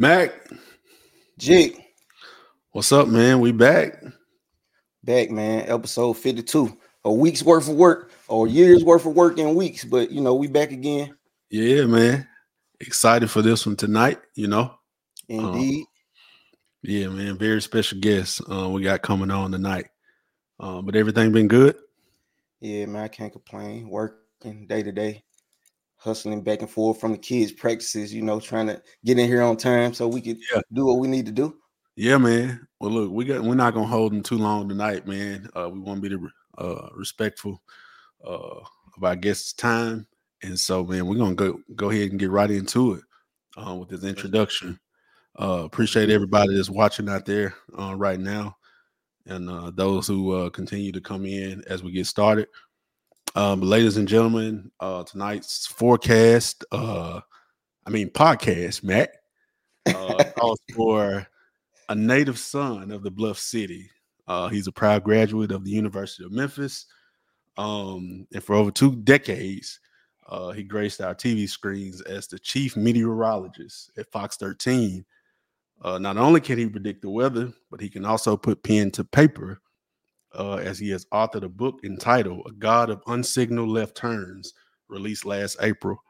Mac, Jake, what's up, man? We back. back, man. Episode 52. A week's worth of work or year's worth of work in weeks, but you know, we back again. Yeah, man. Excited for this one tonight, you know. Indeed. Yeah, man. Very special guest uh, we got coming on tonight. Uh, but everything been good? yeah, man, I can't complain. Working day to day, hustling back and forth from the kids' practices, you know, trying to get in here on time so we could Yeah. do what we need to do. Yeah, man. Well, look, we got we're not gonna hold them too long tonight, man. Uh, we want to be the, uh, respectful uh, of our guests' time, and so, man, we're gonna go go ahead and get right into it uh, with this introduction. Uh, appreciate everybody that's watching out there uh, right now, and uh, those who uh, continue to come in as we get started. Um, ladies and gentlemen, uh, tonight's forecast, uh, I mean podcast, Matt, uh, calls for a native son of the Bluff City. Uh, he's a proud graduate of the University of Memphis. Um, and for over two decades, uh, he graced our TV screens as the chief meteorologist at Fox 13. Uh, not only can he predict the weather, but he can also put pen to paper uh, as he has authored a book entitled A God of Unsignal Left Turns, released last April.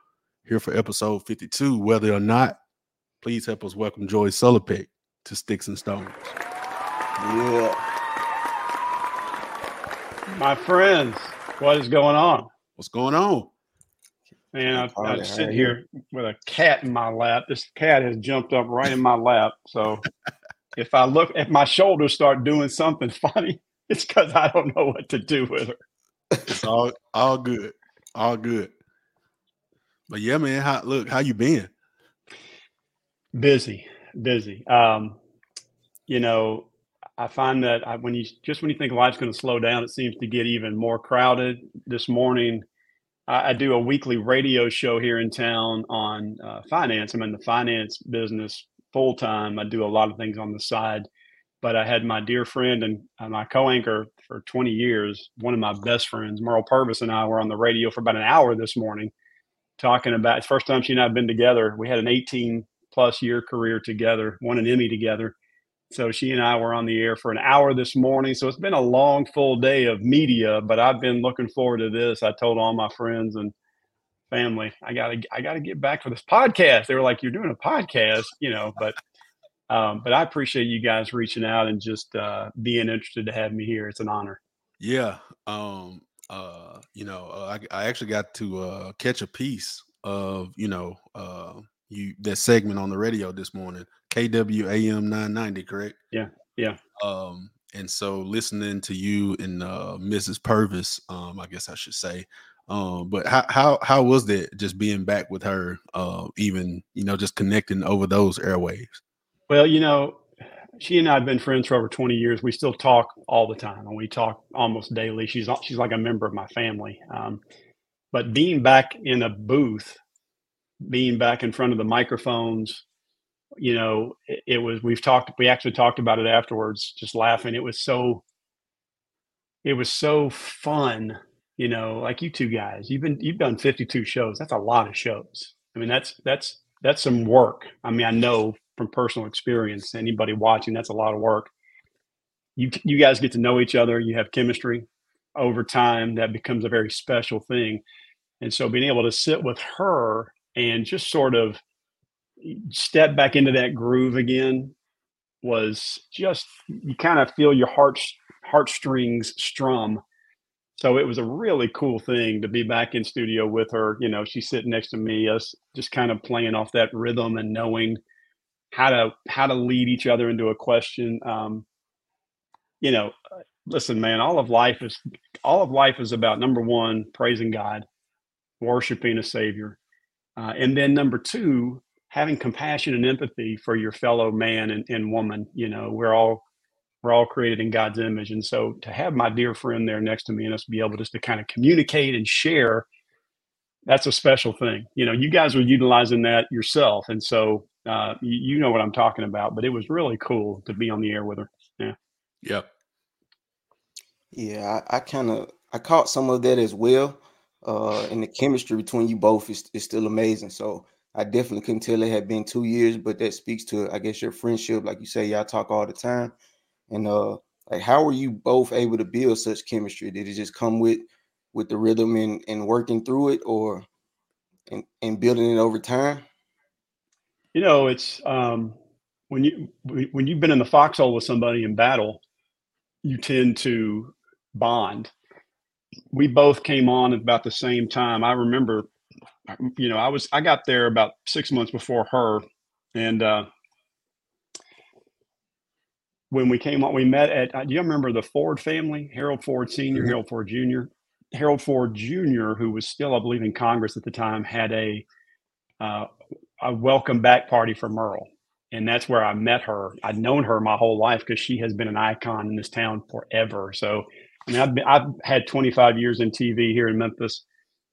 Here for episode 52, Weather Or Knot, please help us welcome Joey Sulipeck to Sticks and Stones. Yeah. My friends, what is going on? What's going on? Man, I, All I right, sit here with a cat in my lap. This cat has jumped up right in my lap. So if I look, if my shoulders start doing something funny, it's because I don't know what to do with her. It's all all good. All good. But yeah, man, how look, how you been? Busy, busy. Um, you know, I find that I, when you just when you think life's going to slow down, it seems to get even more crowded. This morning, I, I do a weekly radio show here in town on uh, finance. I'm in the finance business full time. I do a lot of things on the side, but I had my dear friend and uh, my co-anchor for 20 years, one of my best friends, Merle Purvis, and I were on the radio for about an hour this morning, talking about. It's first time she and I have been together. We had an 18 plus year career together, won an Emmy together. So she and I were on the air for an hour this morning. So it's been a long, full day of media, but I've been looking forward to this. I told all my friends and family, I gotta, I gotta get back for this podcast. They were like, "You're doing a podcast," you know. But, um, but I appreciate you guys reaching out and just uh, being interested to have me here. It's an honor. Yeah. Um uh you know, uh, I I actually got to uh catch a piece of, you know, uh you that segment on the radio this morning, KWAM 990, correct? Yeah, yeah. Um and so listening to you and uh Mrs. Purvis, um I guess I should say, um but how how how was that just being back with her uh even, you know, just connecting over those airwaves? Well, you know, she and I have been friends for over 20 years. We still talk all the time, and we talk almost daily. She's she's like a member of my family. Um, but being back in a booth, being back in front of the microphones, you know, it, it was. We've talked. We actually talked about it afterwards, just laughing. It was so. It was so fun, you know. Like you two guys, you've been you've done 52 shows. That's a lot of shows. I mean, that's that's that's some work. I mean, I know from personal experience. Anybody watching, that's a lot of work. You you guys get to know each other. You have chemistry over time. That becomes a very special thing. And so, being able to sit with her and just sort of step back into that groove again was just you kind of feel your heart heartstrings strum. So it was a really cool thing to be back in studio with her. You know, she's sitting next to me, us just kind of playing off that rhythm and knowing how to how to lead each other into a question. Um, you know, listen, man, all of life is all of life is about number one, praising God, worshiping a Savior, uh, and then number two, having compassion and empathy for your fellow man and, and woman. You know, we're all we're all created in God's image, and so to have my dear friend there next to me and us be able just to kind of communicate and share that's a special thing. You know, you guys are utilizing that yourself, and so uh, you, you know what I'm talking about. But it was really cool to be on the air with her. Yeah. Yep. Yeah, I, I kind of I caught some of that as well. Uh, and the chemistry between you both is, is still amazing. So I definitely couldn't tell it had been two years, but that speaks to I guess your friendship. Like you say, y'all talk all the time. And uh like how were you both able to build such chemistry? Did it just come with with the rhythm and, and working through it or and, and building it over time? You know, it's um when you when you've been in the foxhole with somebody in battle, you tend to bond. We both came on at about the same time. I remember, you know, I was I got there about six months before her, and uh, when we came on, we met at. Uh, do you remember the Ford family? Harold Ford Senior, mm-hmm. Harold Ford Junior. Harold Ford Jr., who was still, I believe, in Congress at the time, had a uh, a welcome back party for Merle and that's where I met her. I'd known her my whole life because she has been an icon in this town forever. So, I mean, I've been, I've had 25 years in TV here in Memphis.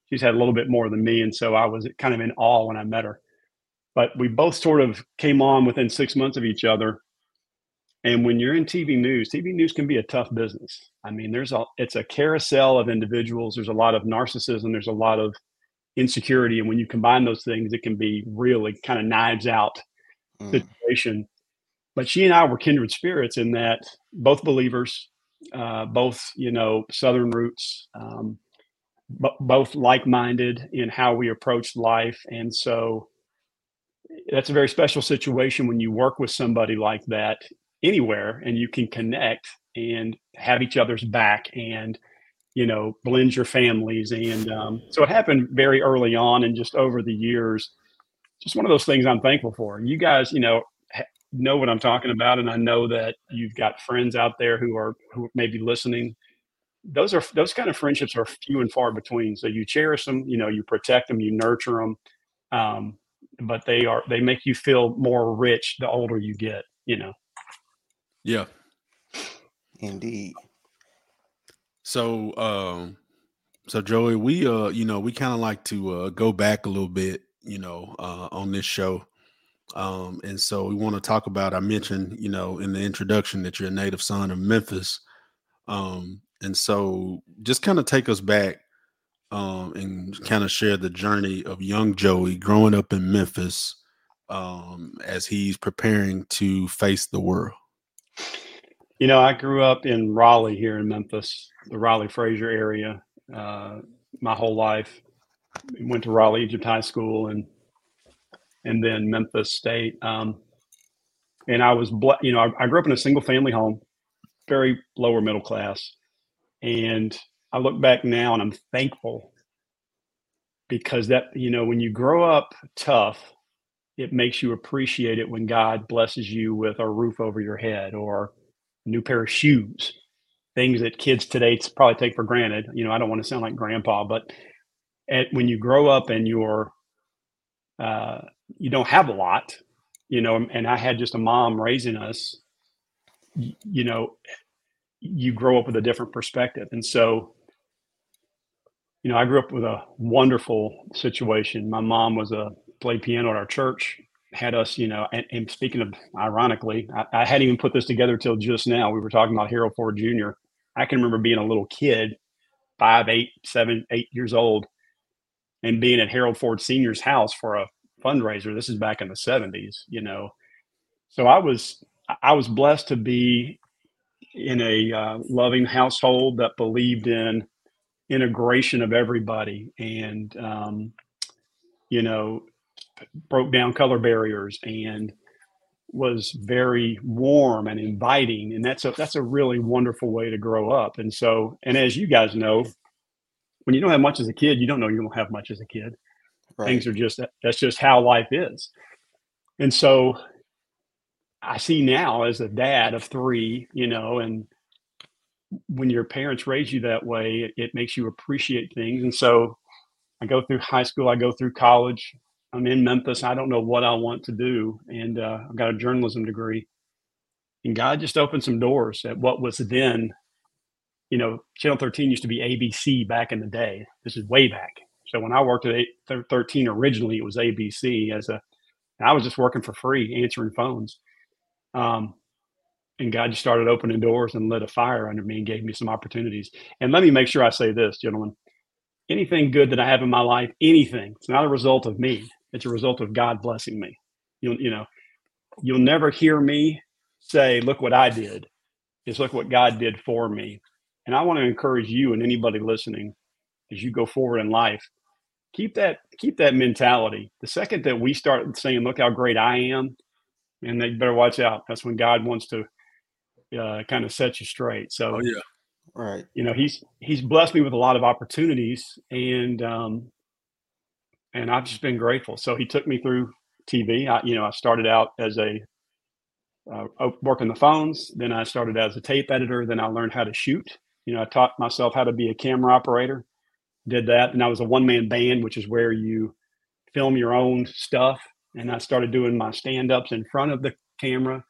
She's had a little bit more than me, and so I was kind of in awe when I met her. But we both sort of came on within six months of each other. And when you're in TV news, TV news can be a tough business. I mean, there's a it's a carousel of individuals. There's a lot of narcissism. There's a lot of insecurity, and when you combine those things, it can be really kind of knives out mm. situation. But she and I were kindred spirits in that both believers, uh, both you know Southern roots, um, b- both like-minded in how we approach life, and so that's a very special situation when you work with somebody like that anywhere, and you can connect and have each other's back and you know blend your families and um, so it happened very early on and just over the years just one of those things I'm thankful for. You guys, you know, know what I'm talking about, and I know that you've got friends out there who are who may be listening. Those are those kind of friendships are few and far between. So you cherish them, you know, you protect them, you nurture them, um, but they are they make you feel more rich the older you get. You know. Yeah. Indeed. So, um, so Joey, we uh, you know, we kind of like to uh, go back a little bit you know, uh, on this show. Um, and so we want to talk about, I mentioned, you know, in the introduction that you're a native son of Memphis. Um, and so just kind of take us back um, and kind of share the journey of young Joey growing up in Memphis um, as he's preparing to face the world. You know, I grew up in Raleigh here in Memphis, the Raleigh Frayser area, uh, my whole life went to Raleigh Egypt High School and and then Memphis State. Um, and I was, you know, I, I, grew up in a single family home, very lower middle class. And I look back now and I'm thankful because that, you know, when you grow up tough, it makes you appreciate it when God blesses you with a roof over your head or a new pair of shoes, things that kids today probably take for granted. You know, I don't want to sound like grandpa, but at, when you grow up and you're uh, you don't have a lot, you know, and I had just a mom raising us, you, know, you grow up with a different perspective. And so, you know, I grew up with a wonderful situation. My mom was a played piano at our church, had us, you know, and, and speaking of ironically, I, I, hadn't even put this together till just now. We were talking about Harold Ford Jr. I can remember being a little kid, five, eight, seven, eight years old, and being at Harold Ford Senior's house for a fundraiser. This is back in the 70s, you know. So I was I was blessed to be in a uh, loving household that believed in integration of everybody and um, you know broke down color barriers and was very warm and inviting and that's a that's a really wonderful way to grow up and so and as you guys know when you don't have much as a kid, you don't know you don't have much as a kid. Right. Things are just that's just how life is. And so I see now as a dad of three, you know, and when your parents raise you that way, it, it makes you appreciate things. And so I go through high school, I go through college. I'm in Memphis. I don't know what I want to do. And uh, I've got a journalism degree. And God just opened some doors at what was then you know, Channel 13 used to be ABC back in the day. This is way back. So when I worked at 13 originally, it was ABC as a, I was just working for free, answering phones. Um, and God just started opening doors and lit a fire under me and gave me some opportunities. And let me make sure I say this, gentlemen. Anything good that I have in my life, anything, it's not a result of me. It's a result of God blessing me. You'll, you know, you'll never hear me say, look what I did. It's look what God did for me. And I want to encourage you and anybody listening as you go forward in life, keep that keep that mentality. The second that we start saying, look how great I am, and they better watch out. That's when God wants to uh, kind of set you straight. So Oh yeah. Right. you know he's he's blessed me with a lot of opportunities and um and i've just been grateful. So he took me through tv I, you know i started out as a uh, working the phones then i started as a tape editor then i learned how to shoot. You know i taught myself how to be a camera operator did that and i was a one-man band which is where you film your own stuff. And i started doing my stand-ups in front of the camera.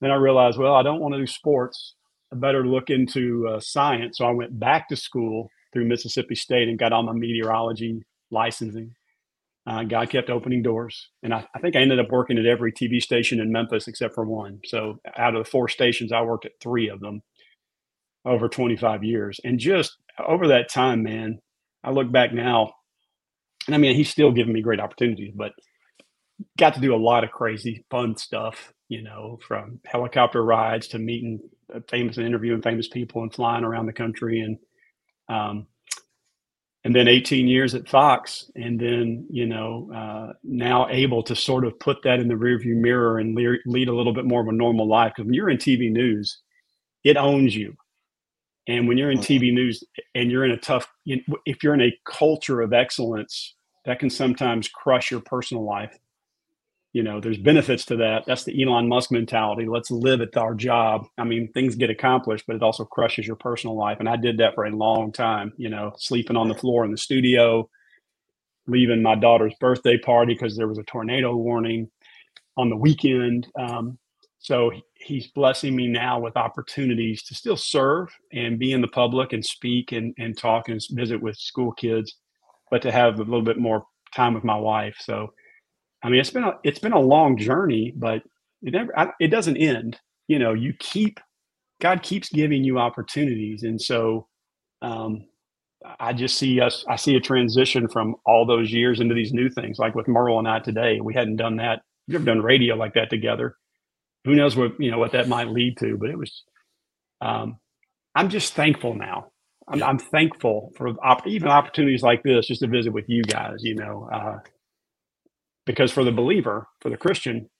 Then i realized well i don't want to do sports. I better look into uh, science. So I went back to school through Mississippi State and got all my meteorology licensing. Uh, God kept opening doors. And I, I think I ended up working at every TV station in Memphis except for one. So out of the four stations, I worked at three of them over 25 years. And just over that time, man, I look back now, and I mean, he's still giving me great opportunities, but got to do a lot of crazy, fun stuff, you know, from helicopter rides to meeting uh, famous and interviewing famous people and flying around the country and um, and then 18 years at Fox, and then you know uh, now able to sort of put that in the rearview mirror and lead, lead a little bit more of a normal life. Because when you're in TV news, it owns you, and when you're in TV news and you're in a tough, you know, if you're in a culture of excellence, that can sometimes crush your personal life. You know, there's benefits to that. That's the Elon Musk mentality. Let's live at our job. I mean, things get accomplished, but it also crushes your personal life. And I did that for a long time, you know, sleeping on the floor in the studio, leaving my daughter's birthday party because there was a tornado warning on the weekend. Um, so he's blessing me now with opportunities to still serve and be in the public and speak and, and talk and visit with school kids, but to have a little bit more time with my wife. So, I mean, it's been a it's been a long journey, but it never I, it doesn't end. You know, you keep God keeps giving you opportunities, and so um, I just see us. I see a transition from all those years into these new things, like with Merle and I today. We hadn't done that. We've never done radio like that together. Who knows what you know what that might lead to? But it was. Um, I'm just thankful now. I'm, Yeah. I'm thankful for op- even opportunities like this, just to visit with you guys. You know, uh, because for the believer, for the Christian,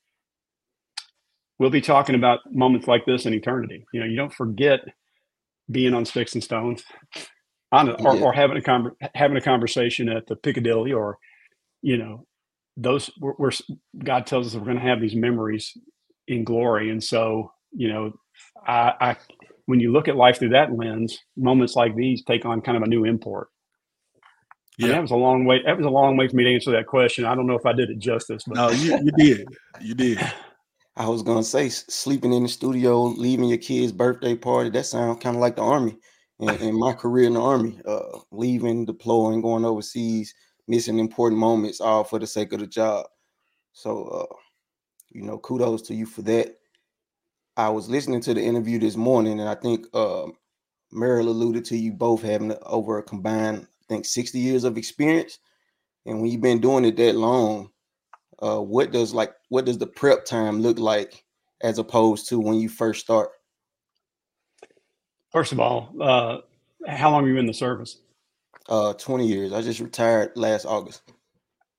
we'll be talking about moments like this in eternity. You know, you don't forget being on sticks and stones, on a, or, Yeah. or having a conver- having a conversation at the Piccadilly, or you know, those we're, we're God tells us we're going to have these memories in glory, and so you know, I, I when you look at life through that lens, moments like these take on kind of a new import. I mean, Yeah. that was a long way. That was a long way for me to answer that question. I don't know if I did it justice, but No, you, you did. You did. I was gonna say sleeping in the studio, leaving your kid's birthday party. That sounds kind of like the army. In, in my career in the army, uh, leaving, deploying, going overseas, missing important moments, all for the sake of the job. So, uh, you know, kudos to you for that. I was listening to the interview this morning, and I think um, Merle alluded to you both having over a combined, I think, 60 years of experience. And when you've been doing it that long, uh, what does like what does the prep time look like as opposed to when you first start? First of all, uh, how long were you in the service? Uh, 20 years. I just retired last August.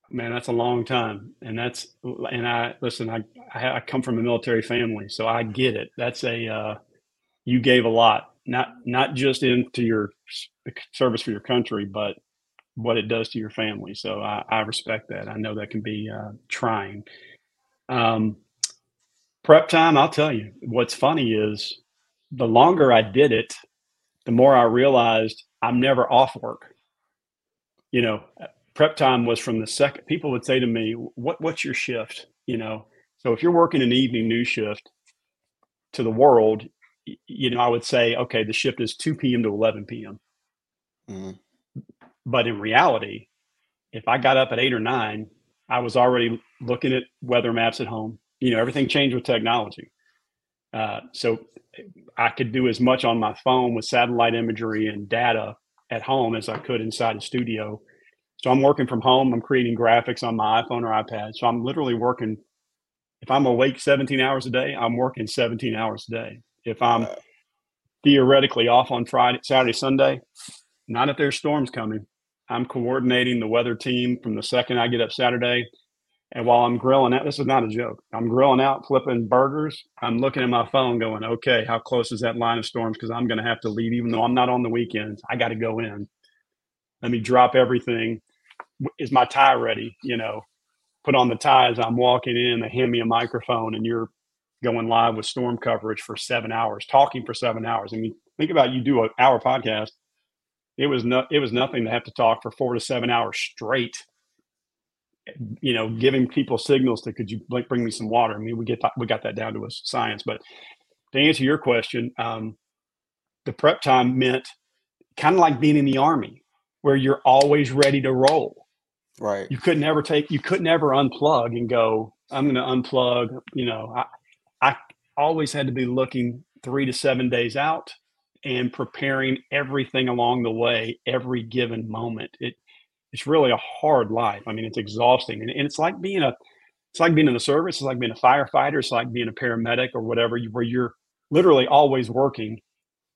Man, that's a long time, and that's and I listen. I I I come from a military family, so I get it. That's a uh, you gave a lot, not not just into your service for your country, but what it does to your family. So I, I respect that. I know that can be uh, trying. Um, prep time, I'll tell you. What's funny is the longer I did it, the more I realized I'm never off work. You know, prep time was from the second people would say to me, "What what's your shift?" You know, so if you're working an evening news shift to the world, you know, I would say, "Okay, the shift is 2 p.m. to 11 p.m." Mhm. But in reality, if I got up at eight or nine, I was already looking at weather maps at home. You know, everything changed with technology. Uh, so I could do as much on my phone with satellite imagery and data at home as I could inside the studio. So I'm working from home. I'm creating graphics on my iPhone or iPad. So I'm literally working. If I'm awake 17 hours a day, I'm working 17 hours a day. If I'm uh, theoretically off on Friday, Saturday, Sunday, not if there's storms coming. I'm coordinating the weather team from the second I get up Saturday. And while I'm grilling out, this is not a joke. I'm grilling out, flipping burgers. I'm looking at my phone going, okay, how close is that line of storms? Because I'm going to have to leave, even though I'm not on the weekends. I got to go in. Let me drop everything is my tie ready? You know, put on the tie as I'm walking in. They hand me a microphone, and you're going live with storm coverage for seven hours, talking for seven hours. I mean, think about you do an hour podcast. It was no, it was nothing to have to talk for four to seven hours straight. You know, giving people signals to could you like bring me some water? I mean, we get that, we got that down to a science. But to answer your question, um, the prep time meant kind of like being in the army, where you're always ready to roll Right. You could never take, you could never unplug and go, I'm going to unplug. You know, I, I always had to be looking three to seven days out and preparing everything along the way, every given moment. It, it's really a hard life. I mean, it's exhausting, and, and it's like being a, it's like being in the service. It's like being a firefighter. It's like being a paramedic or whatever, where you're literally always working.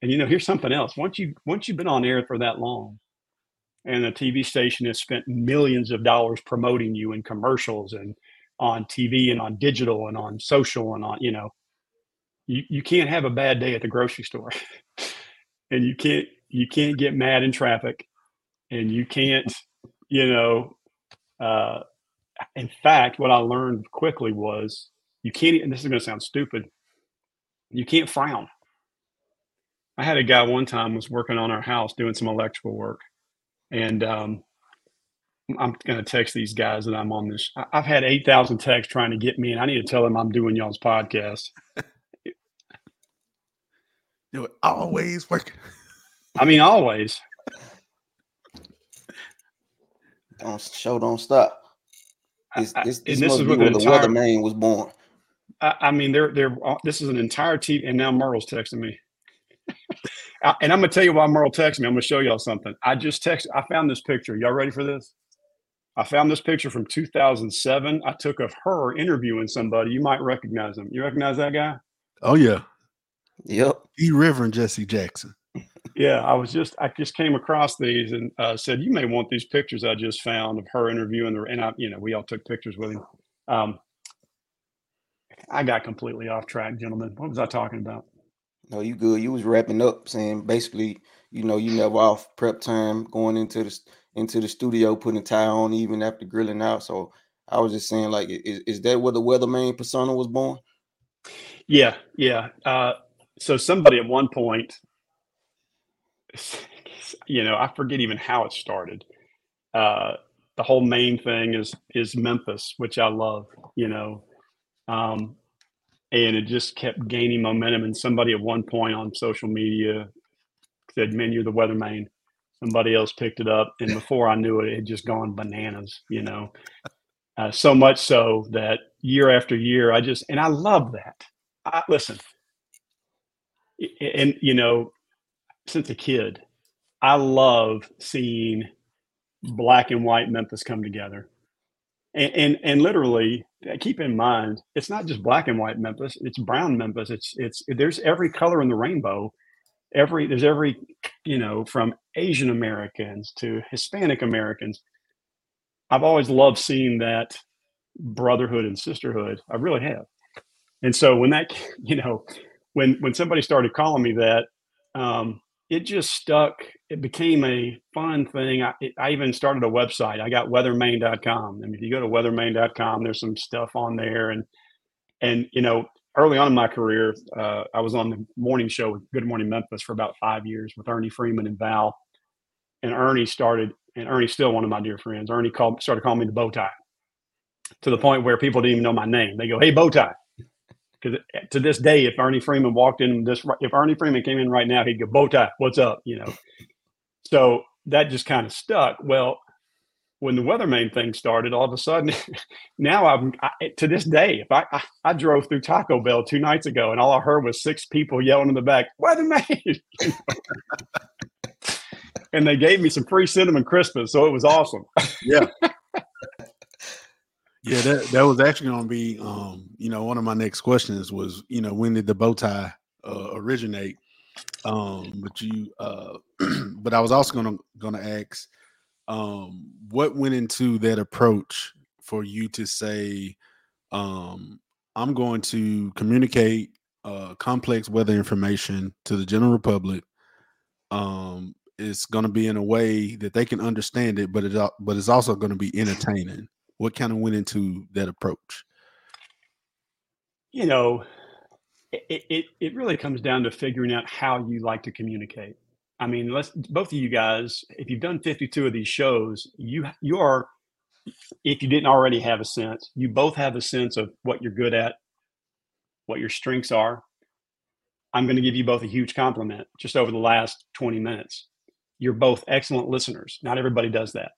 And you know, here's something else. Once you once you've been on air for that long, and the TV station has spent millions of dollars promoting you in commercials and on TV and on digital and on social and on, you know, you, you can't have a bad day at the grocery store. and you can't you can't get mad in traffic and you can't, you know, uh, in fact, what I learned quickly was you can't, and this is going to sound stupid, you can't frown. I had a guy one time was working on our house doing some electrical work, and um, I'm going to text these guys that I'm on this. I've had 8,000 texts trying to get me, and I need to tell them I'm doing y'all's podcast. You always work. I mean, always. Don't show, don't stop. This, this, this, this must be when the entire, weatherman was born. I, I mean, they're they're. Uh, this is an entire team, and now Merle's texting me. and I'm gonna tell you why Merle texted me. I'm gonna show y'all something. I just texted. I found this picture. Y'all ready for this? I found this picture from 2007. I took of her interviewing somebody. You might recognize him. You recognize that guy? Oh yeah. Yep. E. Reverend Jesse Jackson. Yeah, I was just I just came across these and uh, said you may want these pictures I just found of her interviewing the and I you know we all took pictures with him. Um, I got completely off track, gentlemen. What was I talking about? No, you good. You was wrapping up saying basically, you know, you never off prep time going into the into the studio, putting a tie on even after grilling out. So I was just saying, like, is, is that where the weatherman persona was born? Yeah, yeah. Uh, so somebody at one point, you know, I forget even how it started. Uh, the whole main thing is is Memphis, which I love. You know, um, and it just kept gaining momentum. And somebody at one point on social media said, "Man, you're the weatherman." Somebody else picked it up, and before I knew it, it had just gone bananas. You know, uh, so much so that year after year, I just and I love that. I, listen, and you know, since a kid, I love seeing black and white Memphis come together. And, and and literally keep in mind it's not just black and white memphis it's brown memphis. It's it's there's every color in the rainbow. Every there's every you know from asian americans to hispanic americans. I've always loved seeing that brotherhood and sisterhood. I really have. And so when that you know when when somebody started calling me that um it just stuck. It became a fun thing. I, it, I even started a website. I got weathermain.com. I mean, if you go to weathermain.com, there's some stuff on there. And, and, you know, early on in my career, uh, I was on the morning show with Good Morning Memphis for about five years with Ernie Freeman and Val. And Ernie started, and Ernie's still one of my dear friends. Ernie called, started calling me the bow tie to the point where people didn't even know my name. They go, Hey, bow tie because eh, to this day, if Ernie Freeman walked in this, if Ernie Freeman came in right now, he'd go, "Bow tie, what's up?" You know. so that just kind of stuck. Well, when the weatherman thing started, all of a sudden, now I'm I, eh, to this day. If I, I, I drove through Taco Bell two nights ago, and all I heard was six people yelling in the back, "Weatherman!" and they gave me some free cinnamon Crispas, so it was awesome. yeah. Yeah, that, that was actually going to be, um, you know, one of my next questions was, you know, when did the bow tie uh, originate? Um, but you, uh, but I was also going to going to ask, um, what went into that approach for you to say, um, I'm going to communicate uh, complex weather information to the general public. Um, it's going to be in a way that they can understand it, but it but it's also going to be entertaining what kind of went into that approach? You know, it, it, it really comes down to figuring out how you like to communicate. I mean, let's both of you guys, if you've done 52 of these shows, you you are if you didn't already have a sense, you both have a sense of what you're good at, what your strengths are. I'm going to give you both a huge compliment just over the last 20 minutes. You're both excellent listeners. Not everybody does that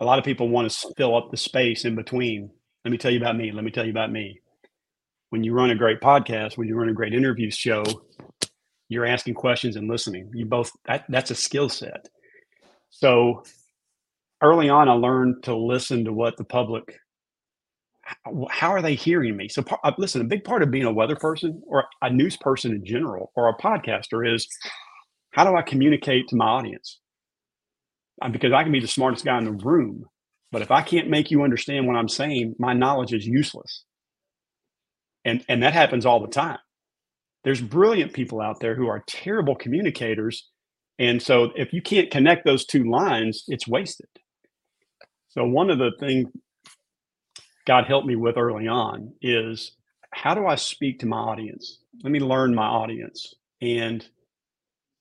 a lot of people want to fill up the space in between. Let me tell you about me. Let me tell you about me. When you run a great podcast, when you run a great interview show, you're asking questions and listening. You both that, that's a skill set. So early on, I learned to listen to what the public. How are they hearing me? So uh, listen, a big part of being a weather person or a news person in general or a podcaster is how do I communicate to my audience? Because I can be the smartest guy in the room, but if I can't make you understand what I'm saying, my knowledge is useless. And and that happens all the time. There's brilliant people out there who are terrible communicators, and so if you can't connect those two lines, it's wasted. So one of the things God helped me with early on is how do I speak to my audience? Let me learn my audience and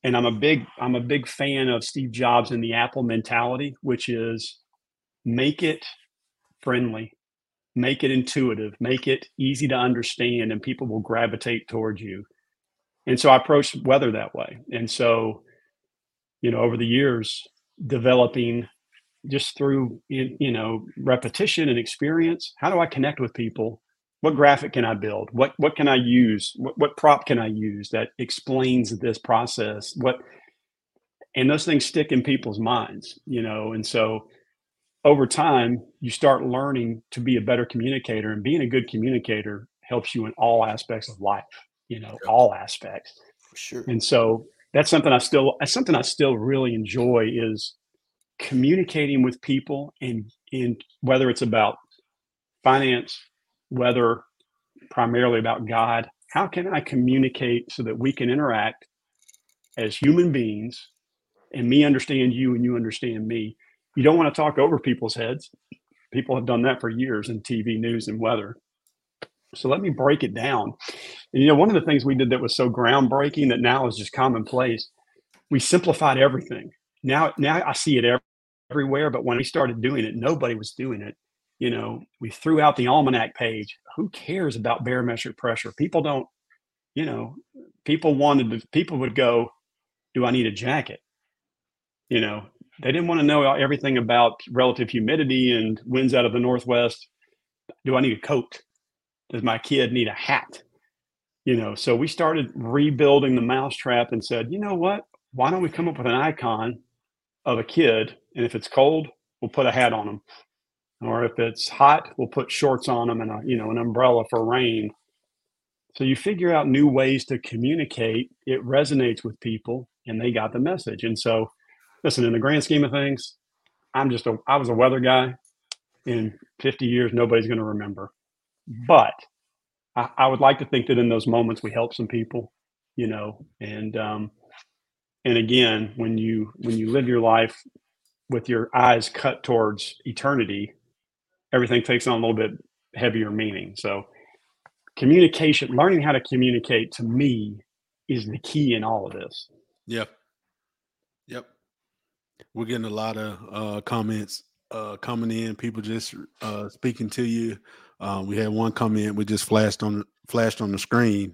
and I'm a big I'm a big fan of Steve Jobs and the Apple mentality, which is make it friendly, make it intuitive, make it easy to understand, and people will gravitate towards you. And so I approached weather that way. And so, you know, over the years, developing just through you know repetition and experience, how do I connect with people what graphic can I build? What what can I use? What, what prop can I use that explains this process? What and those things stick in people's minds, you know. And so over time, you start learning to be a better communicator, and being a good communicator helps you in all aspects of life, you know, all aspects. For sure. And so that's something I still that's something I still really enjoy is communicating with people and in whether it's about finance, whether primarily about God, how can I communicate so that we can interact as human beings and me understand you and you understand me? You don't want to talk over people's heads. People have done that for years in TV news and weather. So let me break it down. And you know, one of the things we did that was so groundbreaking that now is just commonplace. We simplified everything. Now, now I see it everywhere. But when we started doing it, nobody was doing it you know, we threw out the almanac page. Who cares about barometric pressure? People don't, you know, people wanted to, people would go, do I need a jacket? You know, they didn't want to know everything about relative humidity and winds out of the Northwest. Do I need a coat? Does my kid need a hat? You know, so we started rebuilding the mousetrap and said, you know what? Why don't we come up with an icon of a kid? And if it's cold, we'll put a hat on them or if it's hot, we'll put shorts on them and a, you know an umbrella for rain. So you figure out new ways to communicate. It resonates with people, and they got the message. And so, listen, in the grand scheme of things, I'm just a I was a weather guy. In 50 years, nobody's going to remember. But I, I, would like to think that in those moments we help some people, you know, and um, and again, when you when you live your life with your eyes cut towards eternity, everything takes on a little bit heavier meaning. So communication, learning how to communicate to me is the key in all of this. Yep. Yep. We're getting a lot of uh, comments uh, coming in. People just uh, speaking to you. Uh, we had one comment we just flashed on flashed on the screen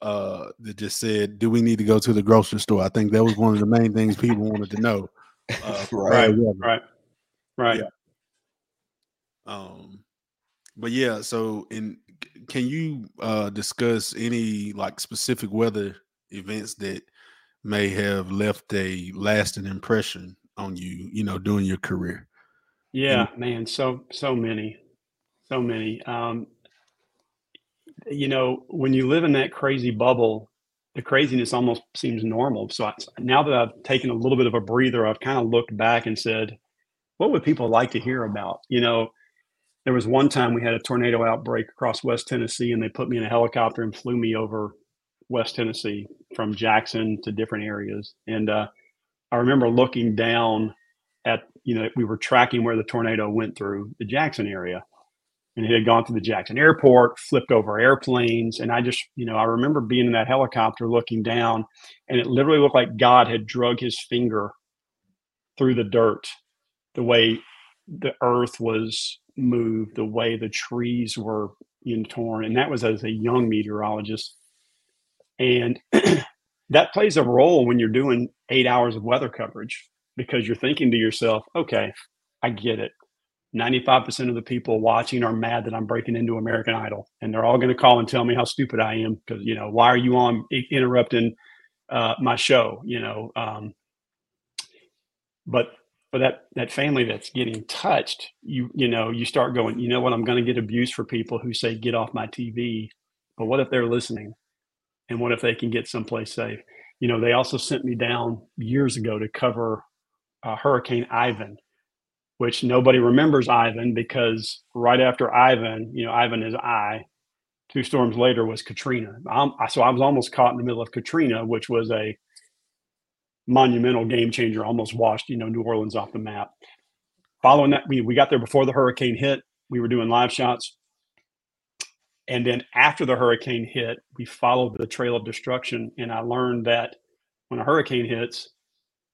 uh, that just said, "Do we need to go to the grocery store?" I think that was one of the main things people wanted to know. Uh, right, right, right. Yeah. Um, but yeah, so in can you uh discuss any like specific weather events that may have left a lasting impression on you, you know, during your career? Yeah, and, man, so so many, so many. Um, you know, when you live in that crazy bubble, the craziness almost seems normal. So I, now that I've taken a little bit of a breather, I've kind of looked back and said, what would people like to hear about? You know, there was one time we had a tornado outbreak across West Tennessee, and they put me in a helicopter and flew me over West Tennessee from Jackson to different areas. And uh, I remember looking down at, you know, we were tracking where the tornado went through the Jackson area and it had gone through the Jackson airport, flipped over airplanes. And I just, you know, I remember being in that helicopter looking down, and it literally looked like God had drug his finger through the dirt, the way the earth was moved, the way the trees were in torn. And that was as a young meteorologist. And that plays a role when you're doing eight hours of weather coverage because you're thinking to yourself, okay, I get it. 95% of the people watching are mad that I'm breaking into American Idol. And they're all going to call and tell me how stupid I am because, you know, why are you on interrupting uh, my show? You know, um, but for that that family that's getting touched, you you know, you start going, you know what, I'm going to get abused for people who say get off my TV. But what if they're listening? And what if they can get someplace safe? You know, they also sent me down years ago to cover uh, Hurricane Ivan which nobody remembers Ivan because right after Ivan, you know, Ivan is I. Two storms later was Katrina. I'm, so I was almost caught in the middle of Katrina, which was a monumental game changer, almost washed, you know, New Orleans off the map. Following that, we, we got there before the hurricane hit. We were doing live shots. And then after the hurricane hit, we followed the trail of destruction. And I learned that when a hurricane hits,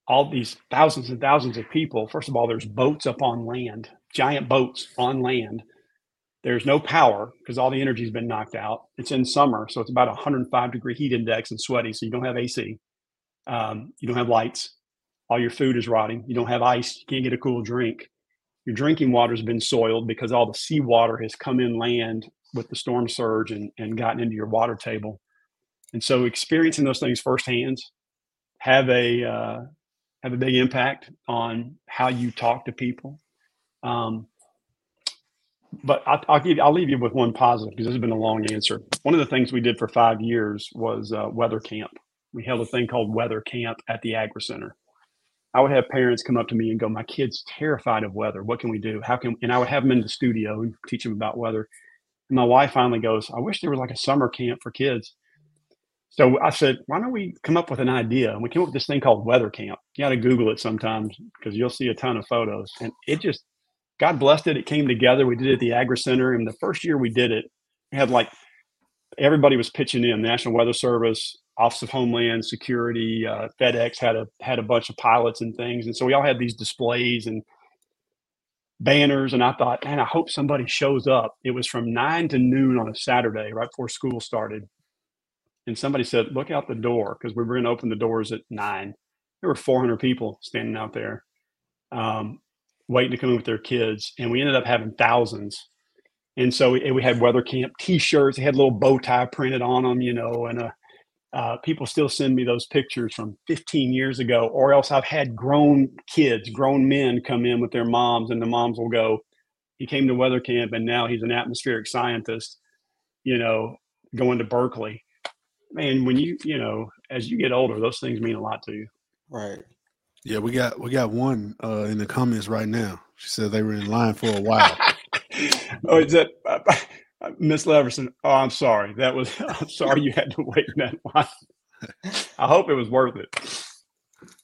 all these thousands and thousands of people. First of all, there's boats up on land, giant boats on land. There's no power because all the energy's been knocked out. It's in summer, so it's about 105 degree heat index and sweaty. So you don't have AC. Um, you don't have lights. All your food is rotting. You don't have ice. You can't get a cool drink. Your drinking water's been soiled because all the seawater has come in land with the storm surge and, and gotten into your water table. And so experiencing those things firsthand have a uh, have a big impact on how you talk to people. Um, but I, will give I'll leave you with one positive because this has been a long answer. One of the things we did for five years was uh, weather camp. We held a thing called weather camp at the Agricenter. I would have parents come up to me and go, "My kid's terrified of weather. What can we do? How can?" And I would have them in the studio and teach them about weather. And my wife finally goes, "I wish there was like a summer camp for kids." So I said, why don't we come up with an idea? And we came up with this thing called Weather Camp. You got to Google it sometimes because you'll see a ton of photos. And it just, God blessed it. It came together. We did it at the Agricenter. And the first year we did it, we had like everybody was pitching in. National Weather Service, Office of Homeland Security, uh, FedEx had a had a bunch of pilots and things. And so we all had these displays and banners. And I thought, man, I hope somebody shows up. It was from nine to noon on a Saturday, right before school started and somebody said, "Look out the door," because we were going to open the doors at nine. There were 400 people standing out there, um, waiting to come in with their kids, and we ended up having thousands. And so we, we had weather camp T-shirts. They had a little bow tie printed on them, you know, and uh, uh, people still send me those pictures from 15 years ago. Or else I've had grown kids, grown men come in with their moms, and the moms will go, "He came to weather camp, and now he's an atmospheric scientist." You know, going to Berkeley man, when you you know, as you get older, those things mean a lot to you. Right. Yeah, we got we got one uh, in the comments right now. She said they were in line for a while. oh, is that uh, Miss Leverson? Oh, I'm sorry. That was. I'm sorry you had to wait that line. I hope it was worth it.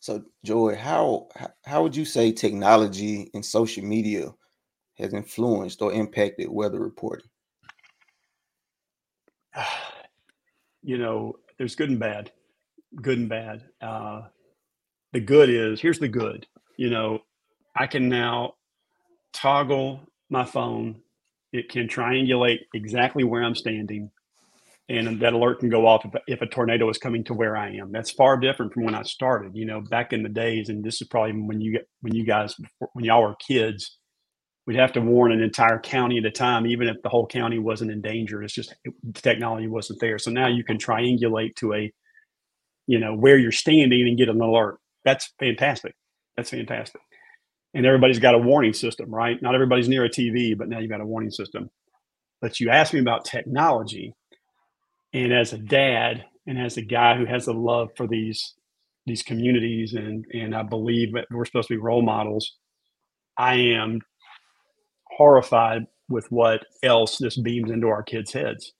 So, Joey, how how would you say technology and social media has influenced or impacted weather reporting? you know, there's good and bad, good and bad. Uh, the good is here's the good. You know, I can now toggle my phone. It can triangulate exactly where I'm standing, and that alert can go off if, if a tornado is coming to where I am. That's far different from when I started. You know, back in the days, and this is probably when you get when you guys when y'all were kids we'd have to warn an entire county at a time, even if the whole county wasn't in danger. It's just the technology wasn't there. So now you can triangulate to a, you know, where you're standing and get an alert. That's fantastic. That's fantastic. And everybody's got a warning system, right? Not everybody's near a TV, but now you've got a warning system. But you asked me about technology. And as a dad and as a guy who has a love for these these communities and and I believe that we're supposed to be role models, I am horrified with what else this beams into our kids' heads.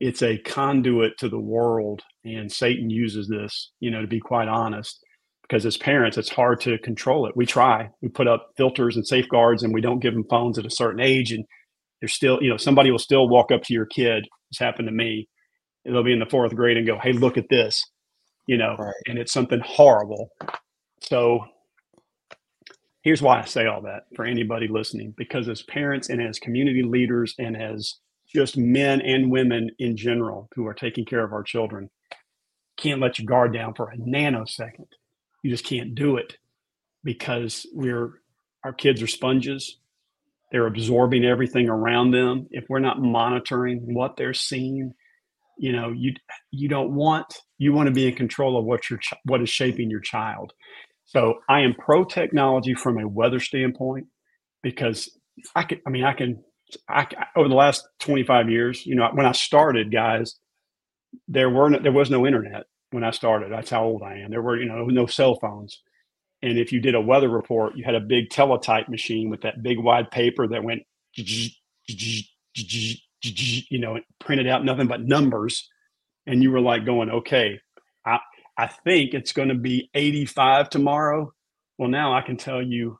It's a conduit to the world, and Satan uses this, you know, to be quite honest, because as parents, it's hard to control it. We try, we put up filters and safeguards, and we don't give them phones at a certain age. And there's still, you know, somebody will still walk up to your kid. It's happened to me. They'll be in the fourth grade and go, "Hey, look at this," you know, right. and it's something horrible. So here's why I say all that for anybody listening because as parents and as community leaders and as just men and women in general who are taking care of our children, can't let your guard down for a nanosecond. You just can't do it because we're our kids are sponges. They're absorbing everything around them. If we're not monitoring what they're seeing, you know, you you don't want you want to be in control of what your what is shaping your child. So I am pro technology from a weather standpoint because I can. I mean, I can. I over the last 25 years, you know, when I started, guys, there were no, there was no internet when I started. That's how old I am. There were you know no cell phones, and if you did a weather report, you had a big teletype machine with that big wide paper that went, you know, printed out nothing but numbers, and you were like going, okay, I, I think it's going to be 85 tomorrow. Well, now I can tell you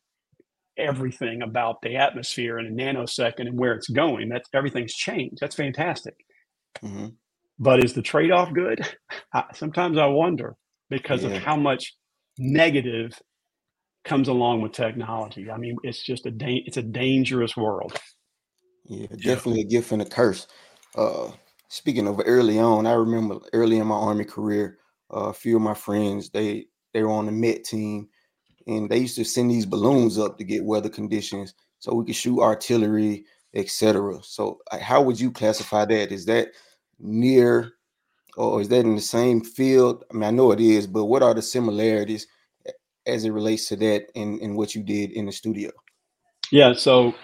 everything about the atmosphere in a nanosecond and where it's going. That's everything's changed. That's fantastic. Mm-hmm. But is the trade off good? I, sometimes I wonder because yeah. of how much negative comes along with technology. I mean, it's just a da- it's a dangerous world. Yeah, definitely a gift and a curse. Uh, speaking of early on, I remember early in my army career, uh, a few of my friends they they were on the Met team, and they used to send these balloons up to get weather conditions so we could shoot artillery, etc. So, how would you classify that? Is that near, or is that in the same field? I mean, I know it is, but what are the similarities as it relates to that in what you did in the studio? Yeah, so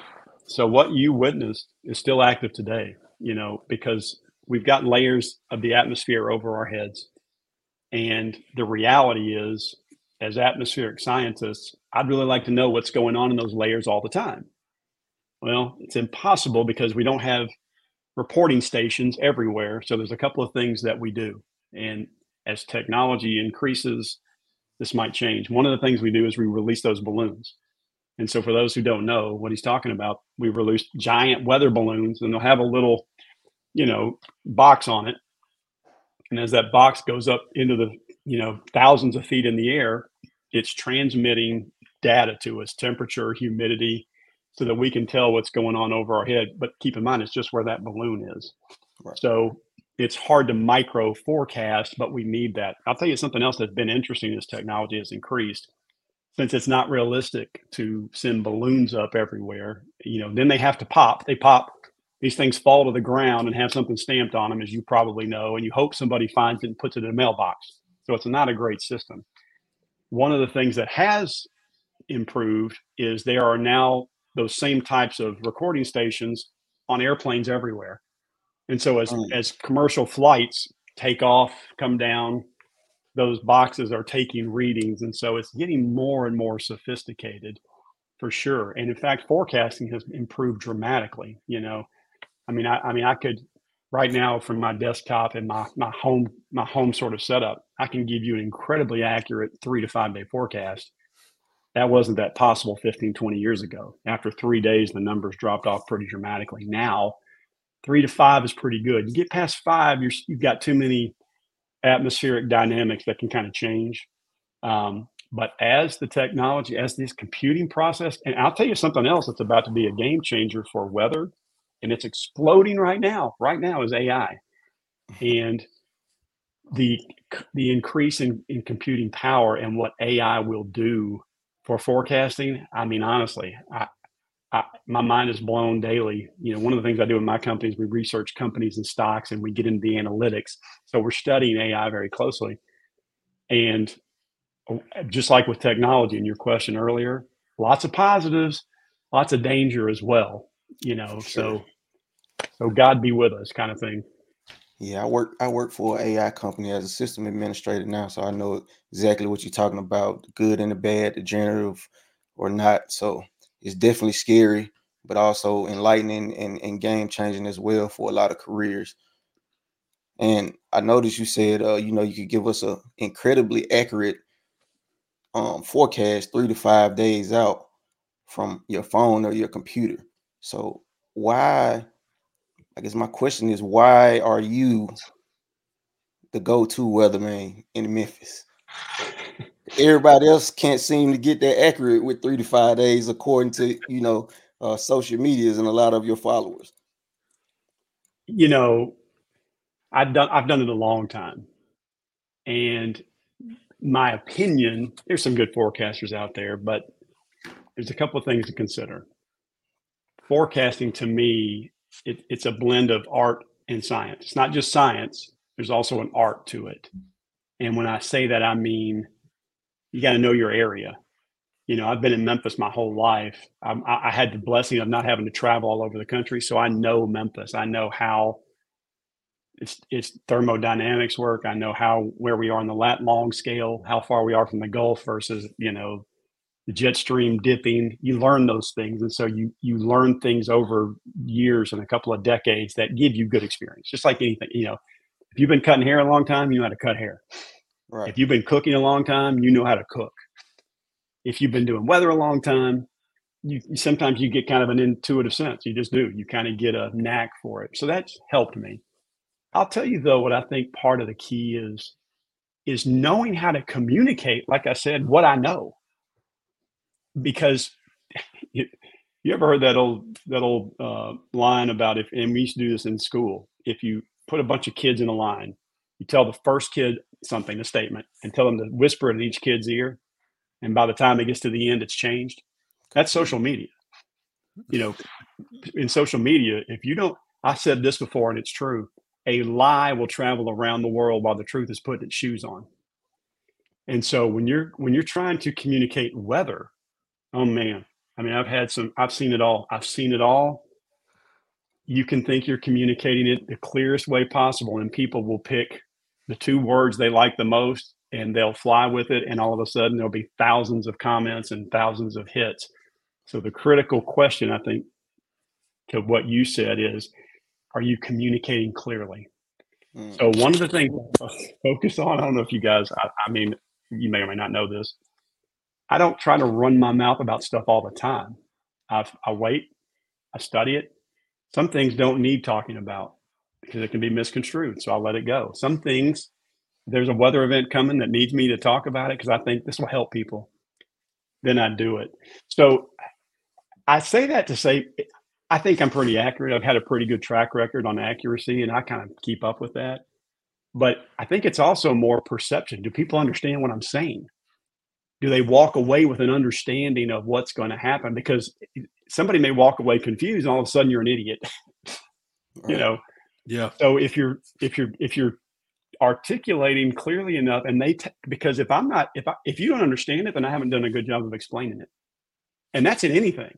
so what you witnessed is still active today. You know, because we've got layers of the atmosphere over our heads and the reality is, as atmospheric scientists, I'd really like to know what's going on in those layers all the time. Well, it's impossible because we don't have reporting stations everywhere. So there's a couple of things that we do. And as technology increases, this might change. One of the things we do is we release those balloons. And so for those who don't know what he's talking about, we release giant weather balloons and they'll have a little, you know, box on it and as that box goes up into the, you know, thousands of feet in the air, it's transmitting data to us, temperature, humidity, so that we can tell what's going on over our head. But keep in mind, it's just where that balloon is. Right. So it's hard to micro forecast, but we need that. I'll tell you something else that's been interesting as technology has increased. Since it's not realistic to send balloons up everywhere, you know, then they have to pop. They pop these things fall to the ground and have something stamped on them, as you probably know, and you hope somebody finds it and puts it in a mailbox. So it's not a great system. One of the things that has improved is there are now those same types of recording stations on airplanes everywhere. And so as mm. as commercial flights take off, come down, those boxes are taking readings. And so it's getting more and more sophisticated for sure. And in fact, forecasting has improved dramatically. You know, I mean, I, I mean, I could right now from my desktop and my my home my home sort of setup, I can give you an incredibly accurate three to five day forecast. That wasn't that possible 15, 20 years ago. After three days, the numbers dropped off pretty dramatically. Now, three to five is pretty good. You get past five, you're, you've got too many atmospheric dynamics that can kind of change. Um, but as the technology, as this computing process, and I'll tell you something else that's about to be a game changer for weather and it's exploding right now. Right now is AI, and the the increase in, in computing power and what AI will do for forecasting. I mean, honestly, I, I, my mind is blown daily. You know, one of the things I do in my company is we research companies and stocks, and we get into the analytics. So we're studying AI very closely. And uh, just like with technology in your question earlier, lots of positives, lots of danger as well. You know, sure. so so God be with us, kind of thing. Yeah, I work I work for an AI company as a system administrator now, so I know exactly what you're talking about, the good and the bad, the generative or not. So it's definitely scary, but also enlightening and, and game changing as well for a lot of careers. And I noticed you said uh, you know, you could give us a incredibly accurate um, forecast three to five days out from your phone or your computer. So why I guess my question is why are you the go-to weatherman in Memphis? Everybody else can't seem to get that accurate with three to five days, according to you know uh, social medias and a lot of your followers. You know, I've done I've done it a long time, and my opinion, there's some good forecasters out there, but there's a couple of things to consider. Forecasting to me it, it's a blend of art and science. It's not just science, there's also an art to it. And when I say that, I mean you got to know your area. You know, I've been in Memphis my whole life. I, I had the blessing of not having to travel all over the country, so I know Memphis. I know how it's it's thermodynamics work. I know how where we are on the lat long scale, how far we are from the Gulf versus you know the jet stream dipping you learn those things. And so you you learn things over years and a couple of decades that give you good experience just like anything you know. If you've been cutting hair a long time you know how to cut hair. Right. If you've been cooking a long time you know how to cook. If you've been doing weather a long time you sometimes you get kind of an intuitive sense. You just do. You kind of get a knack for it. So that's helped me. I'll tell you though what i think part of the key is is knowing how to communicate like i said what i know because you, you ever heard that old that old uh, line about if and we used to do this in school if you put a bunch of kids in a line you tell the first kid something a statement and tell them to whisper it in each kid's ear and by the time it gets to the end it's changed. That's social media. You know in social media if you don't i said this before and it's true a lie will travel around the world while the truth is putting its shoes on. And so when you're when you're trying to communicate weather Oh man. I mean, I've had some, I've seen it all. I've seen it all. You can think you're communicating it the clearest way possible, and people will pick the two words they like the most and they'll fly with it. And all of a sudden, there'll be thousands of comments and thousands of hits. So, the critical question, I think, to what you said is are you communicating clearly? Mm. So, one of the things I focus on, I don't know if you guys, I, I mean, you may or may not know this I don't try to run my mouth about stuff all the time. I, I wait, I study it. Some things don't need talking about because it can be misconstrued. So I let it go. Some things, there's a weather event coming that needs me to talk about it because I think this will help people. Then I do it. So I say that to say, I think I'm pretty accurate. I've had a pretty good track record on accuracy and I kind of keep up with that. But I think it's also more perception. Do people understand what I'm saying? Do they walk away with an understanding of what's going to happen? Because somebody may walk away confused and all of a sudden you're an idiot you know? Yeah. So if you're if you're if you're articulating clearly enough and they t- because if i'm not if I, if you don't understand it then i haven't done a good job of explaining it. And that's in anything.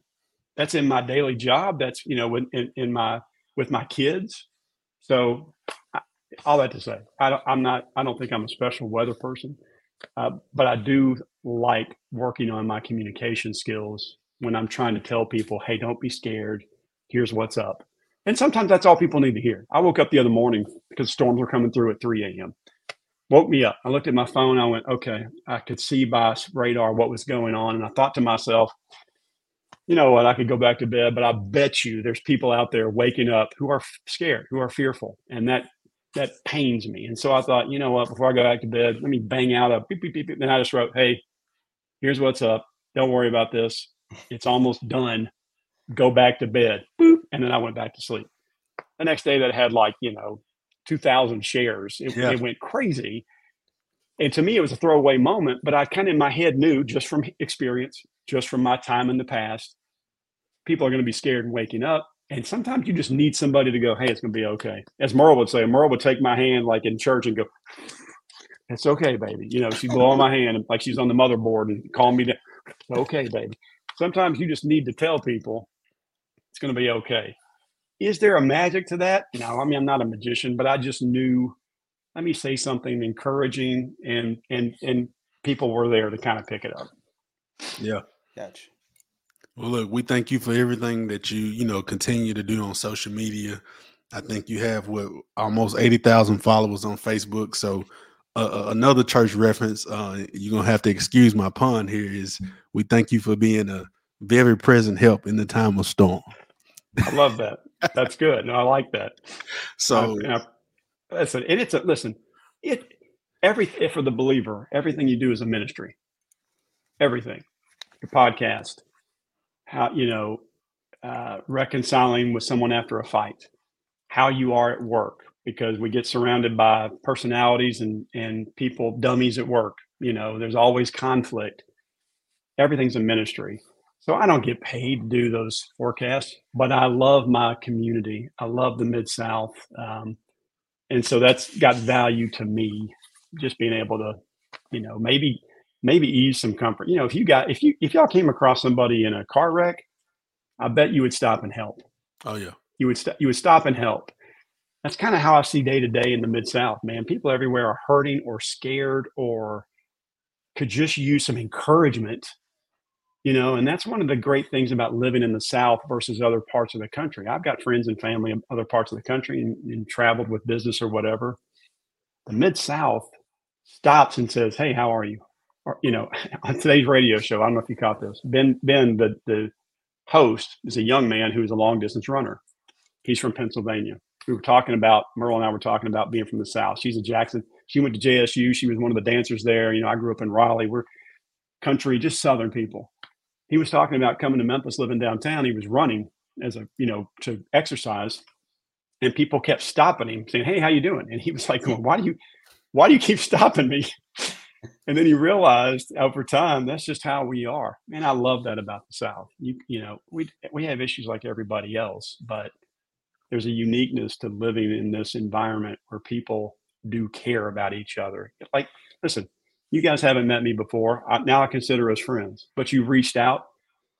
That's in my daily job. That's you know in, in my with my kids. So I, all that to say I don't, i'm not i don't think i'm a special weather person uh, but I do like working on my communication skills when I'm trying to tell people, hey, don't be scared. Here's what's up. And sometimes that's all people need to hear. I woke up the other morning because storms were coming through at 3 a.m. Woke me up. I looked at my phone. I went, okay, I could see by radar what was going on. And I thought to myself, you know what, I could go back to bed, but I bet you there's people out there waking up who are scared, who are fearful. And that that pains me. And so I thought, you know what, before I go back to bed, let me bang out a beep, beep, beep, beep. Then I just wrote, hey, here's what's up. Don't worry about this. It's almost done. Go back to bed. Boop. And then I went back to sleep. The next day that had like, you know, 2000 shares. It, yeah. it went crazy. And to me, it was a throwaway moment, but I kind of in my head knew just from experience, just from my time in the past, people are going to be scared and waking up. And sometimes you just need somebody to go, hey, it's going to be okay. As Merle would say, Merle would take my hand like in church and go, It's okay, baby. You know, she's blowing my hand like she's on the motherboard and calling me down. Okay, baby. Sometimes you just need to tell people it's going to be okay. Is there a magic to that? No, I mean, I'm not a magician, but I just knew, let me say something encouraging and, and, and people were there to kind of pick it up. Yeah. Gotcha. Well, look, we thank you for everything that you, you know, continue to do on social media. I think you have what almost 80,000 followers on Facebook. So, uh, another church reference, uh, you're going to have to excuse my pun here, is we thank you for being a very present help in the time of storm. I love that. That's good. No, I like that. So, I, I, listen, and it's a listen, it, every, for the believer, everything you do is a ministry. Everything. Your podcast, how, you know, uh, reconciling with someone after a fight, how you are at work, because we get surrounded by personalities and and people dummies at work you know there's always conflict. Everything's a ministry. So i don't get paid to do those forecasts but i love my community. I love the mid south um, and so that's got value to me just being able to you know maybe maybe ease some comfort you know if you got if you if y'all came across somebody in a car wreck i bet you would stop and help oh yeah you would st- you would stop and help that's kind of how I see day to day in the Mid South, man. People everywhere are hurting or scared or could just use some encouragement, you know. And that's one of the great things about living in the South versus other parts of the country. I've got friends and family in other parts of the country and, and traveled with business or whatever. The Mid South stops and says, "Hey, how are you?" Or you know, on today's radio show, I don't know if you caught this. Ben, Ben, the the host, is a young man who is a long distance runner. He's from Pennsylvania we were talking about Merle and I were talking about being from the South. She's a Jackson. She went to JSU. She was one of the dancers there. You know, I grew up in Raleigh. We're country, just Southern people. He was talking about coming to Memphis, living downtown. He was running as a, you know, to exercise, and people kept stopping him, saying, "Hey, how you doing?" And he was like, well, "Why do you, why do you keep stopping me?" And then you realized over time that's just how we are. And I love that about the South. You, you know, we we have issues like everybody else, but there's a uniqueness to living in this environment where people do care about each other. Like, listen, you guys haven't met me before. I, now I consider us friends, but you reached out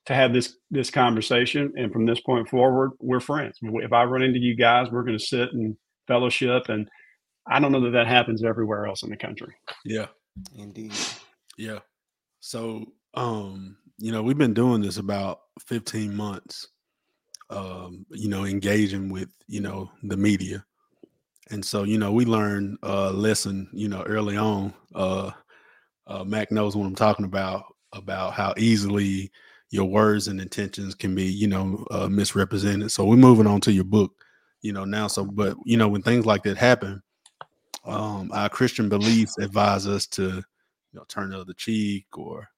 to have this this conversation, and from this point forward, we're friends. If I run into you guys, we're going to sit and fellowship, and I don't know that that happens everywhere else in the country. Yeah, indeed. Yeah. So, um, you know, we've been doing this about 15 months um, you know, engaging with, you know, the media. And so, you know, we learned a lesson, you know, early on. Uh, uh, Mac knows what I'm talking about, about how easily your words and intentions can be, you know, uh, misrepresented. So we're moving on to your book, you know, now. So, but, you know, when things like that happen, um, our Christian beliefs advise us to, you know, turn the other cheek or,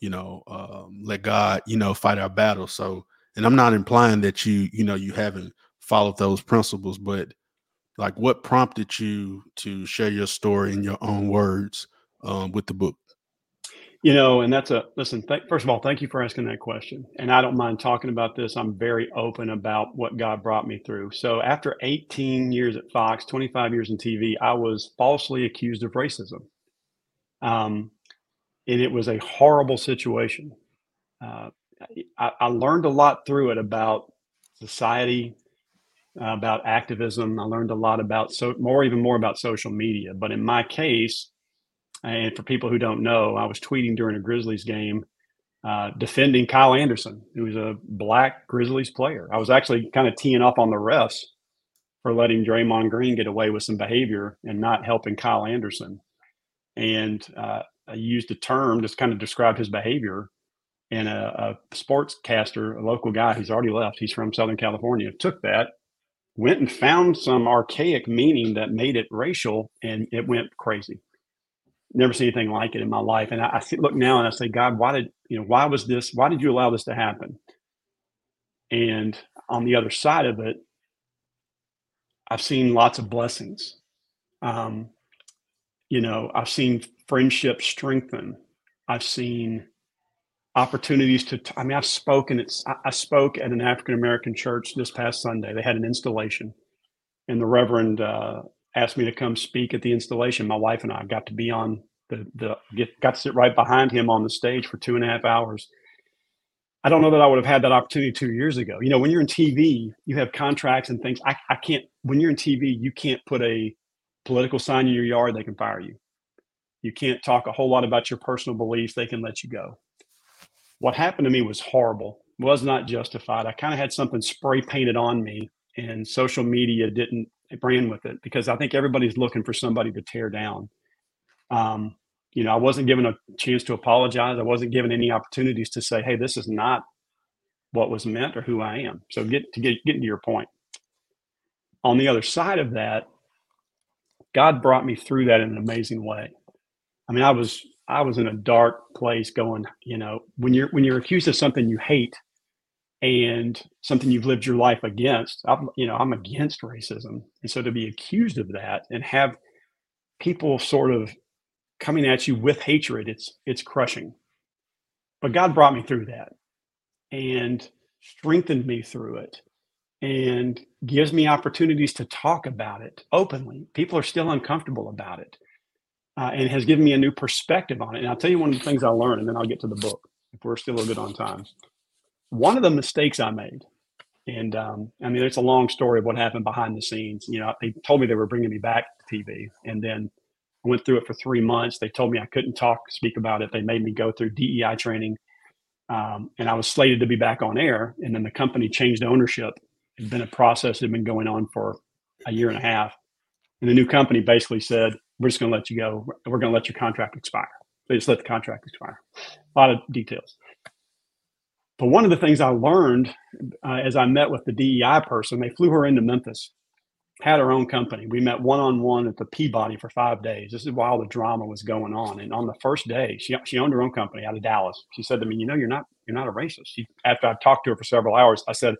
you know, um, let God, you know, fight our battle. So, and i'm not implying that you you know you haven't followed those principles but like what prompted you to share your story in your own words um, with the book you know and that's a listen th- first of all thank you for asking that question. And i don't mind talking about this. I'm very open about what god brought me through. So after 18 years at fox 25 years in tv i was falsely accused of racism. Um, and it was a horrible situation. Uh, I, I learned a lot through it about society, uh, about activism. I learned a lot about so more, even more about social media. But in my case, and for people who don't know, I was tweeting during a Grizzlies game, uh, defending Kyle Anderson, who was a black Grizzlies player. I was actually kind of teeing up on the refs for letting Draymond Green get away with some behavior and not helping Kyle Anderson. And uh, I used a term to kind of describe his behavior and a, a sportscaster, a local guy who's already left, he's from Southern California, took that, went and found some archaic meaning that made it racial, and it went crazy. Never seen anything like it in my life. And I, I look now and I say, God, why did you know? Why was this? Why did you allow this to happen? And on the other side of it, I've seen lots of blessings. Um, you know, I've seen friendships strengthen. I've seen opportunities to i mean i've spoken it's i spoke at an african american church this past sunday they had an installation and the reverend uh, asked me to come speak at the installation. My wife and I got to be on the the get got to sit right behind him on the stage for two and a half hours. I don't know that I would have had that opportunity two years ago. You know, when you're in TV, you have contracts and things. I, I can't. When you're in TV, you can't put a political sign in your yard. They can fire you. You can't talk a whole lot about your personal beliefs. They can let you go. What happened to me was horrible. Was not justified. I kind of had something spray painted on me, and social media didn't ran with it because I think everybody's looking for somebody to tear down. Um, you know, I wasn't given a chance to apologize. I wasn't given any opportunities to say, "Hey, this is not what was meant or who I am." So get to get getting to your point. On the other side of that, God brought me through that in an amazing way. I mean, I was I was in a dark place going, you know, when you're when you're accused of something you hate, and something you've lived your life against. I'm, you know, I'm against racism, and so to be accused of that and have people sort of coming at you with hatred, it's it's crushing. But God brought me through that, and strengthened me through it, and gives me opportunities to talk about it openly. People are still uncomfortable about it, uh, and has given me a new perspective on it. And I'll tell you one of the things I learned, and then I'll get to the book if we're still a bit on time one of the mistakes I made, and um, I mean, it's a long story of what happened behind the scenes. You know, they told me they were bringing me back to TV, and then I went through it for three months. They told me I couldn't talk, speak about it. They made me go through DEI training, um, and I was slated to be back on air. And then the company changed ownership. It's been a process that had been going on for a year and a half, and the new company basically said, "We're just going to let you go. We're going to let your contract expire." They just let the contract expire. A lot of details. But one of the things I learned uh, as I met with the DEI person, they flew her into Memphis, had her own company. We met one on one at the Peabody for five days. This is while the drama was going on. And on the first day, she she owned her own company out of Dallas. She said to me, "You know, you're not you're not a racist." She, after I talked to her for several hours, I said,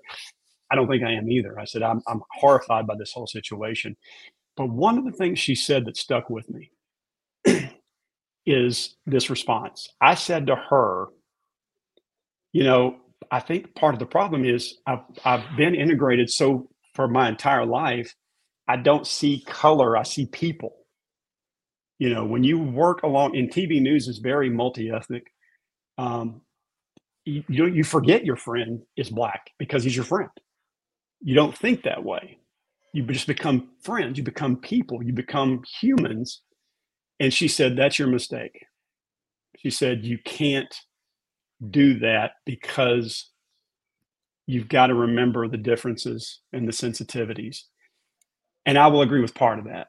"I don't think I am either." I said, "I'm I'm horrified by this whole situation." But one of the things she said that stuck with me is this response. I said to her, you know, I think part of the problem is I've I've been integrated so for my entire life, I don't see color, I see people. You know, when you work along in TV news is very multi-ethnic. Um, you, you you forget your friend is black because he's your friend. You don't think that way. You just become friends. You become people. You become humans. And she said, "That's your mistake." She said, "You can't do that because you've got to remember the differences and the sensitivities. And I will agree with part of that.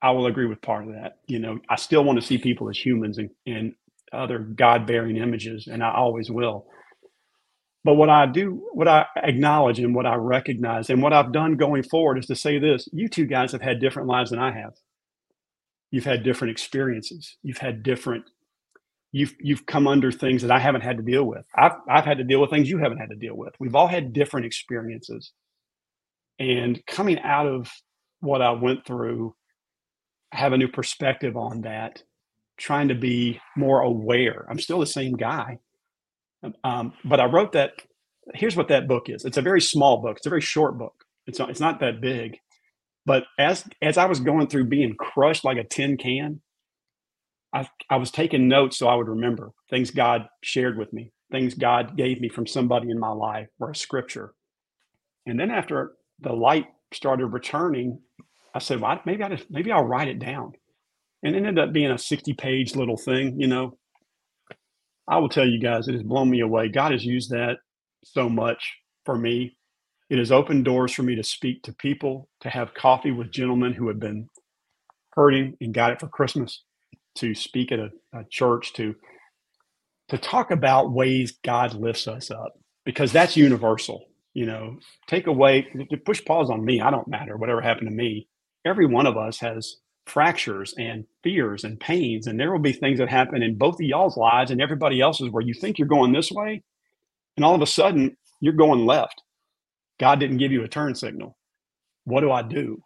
I will agree with part of that. You know, I still want to see people as humans and, and other God bearing images, and I always will. But what I do, what I acknowledge and what I recognize, and what I've done going forward is to say this you two guys have had different lives than I have. You've had different experiences, you've had different you've you've come under things that I haven't had to deal with. I've I've had to deal with things you haven't had to deal with. We've all had different experiences. And coming out of what I went through, I have a new perspective on that, trying to be more aware. I'm still the same guy. Um, but I wrote that. Here's what that book is. It's a very small book. It's a very short book. It's not, it's not that big. But as as I was going through being crushed like a tin can, I, I was taking notes so I would remember things God shared with me, things God gave me from somebody in my life or a scripture. And then after the light started returning, I said, well, maybe I just, maybe I'll write it down. And it ended up being a 60 page little thing, you know. I will tell you guys, it has blown me away. God has used that so much for me. It has opened doors for me to speak to people, to have coffee with gentlemen who have been hurting and got it for Christmas to speak at a, a church to to talk about ways God lifts us up because that's universal. You know, take away push pause on me. I don't matter whatever happened to me. Every one of us has fractures and fears and pains, and there will be things that happen in both of y'all's lives and everybody else's where you think you're going this way, and all of a sudden you're going left. God didn't give you a turn signal. What do I do?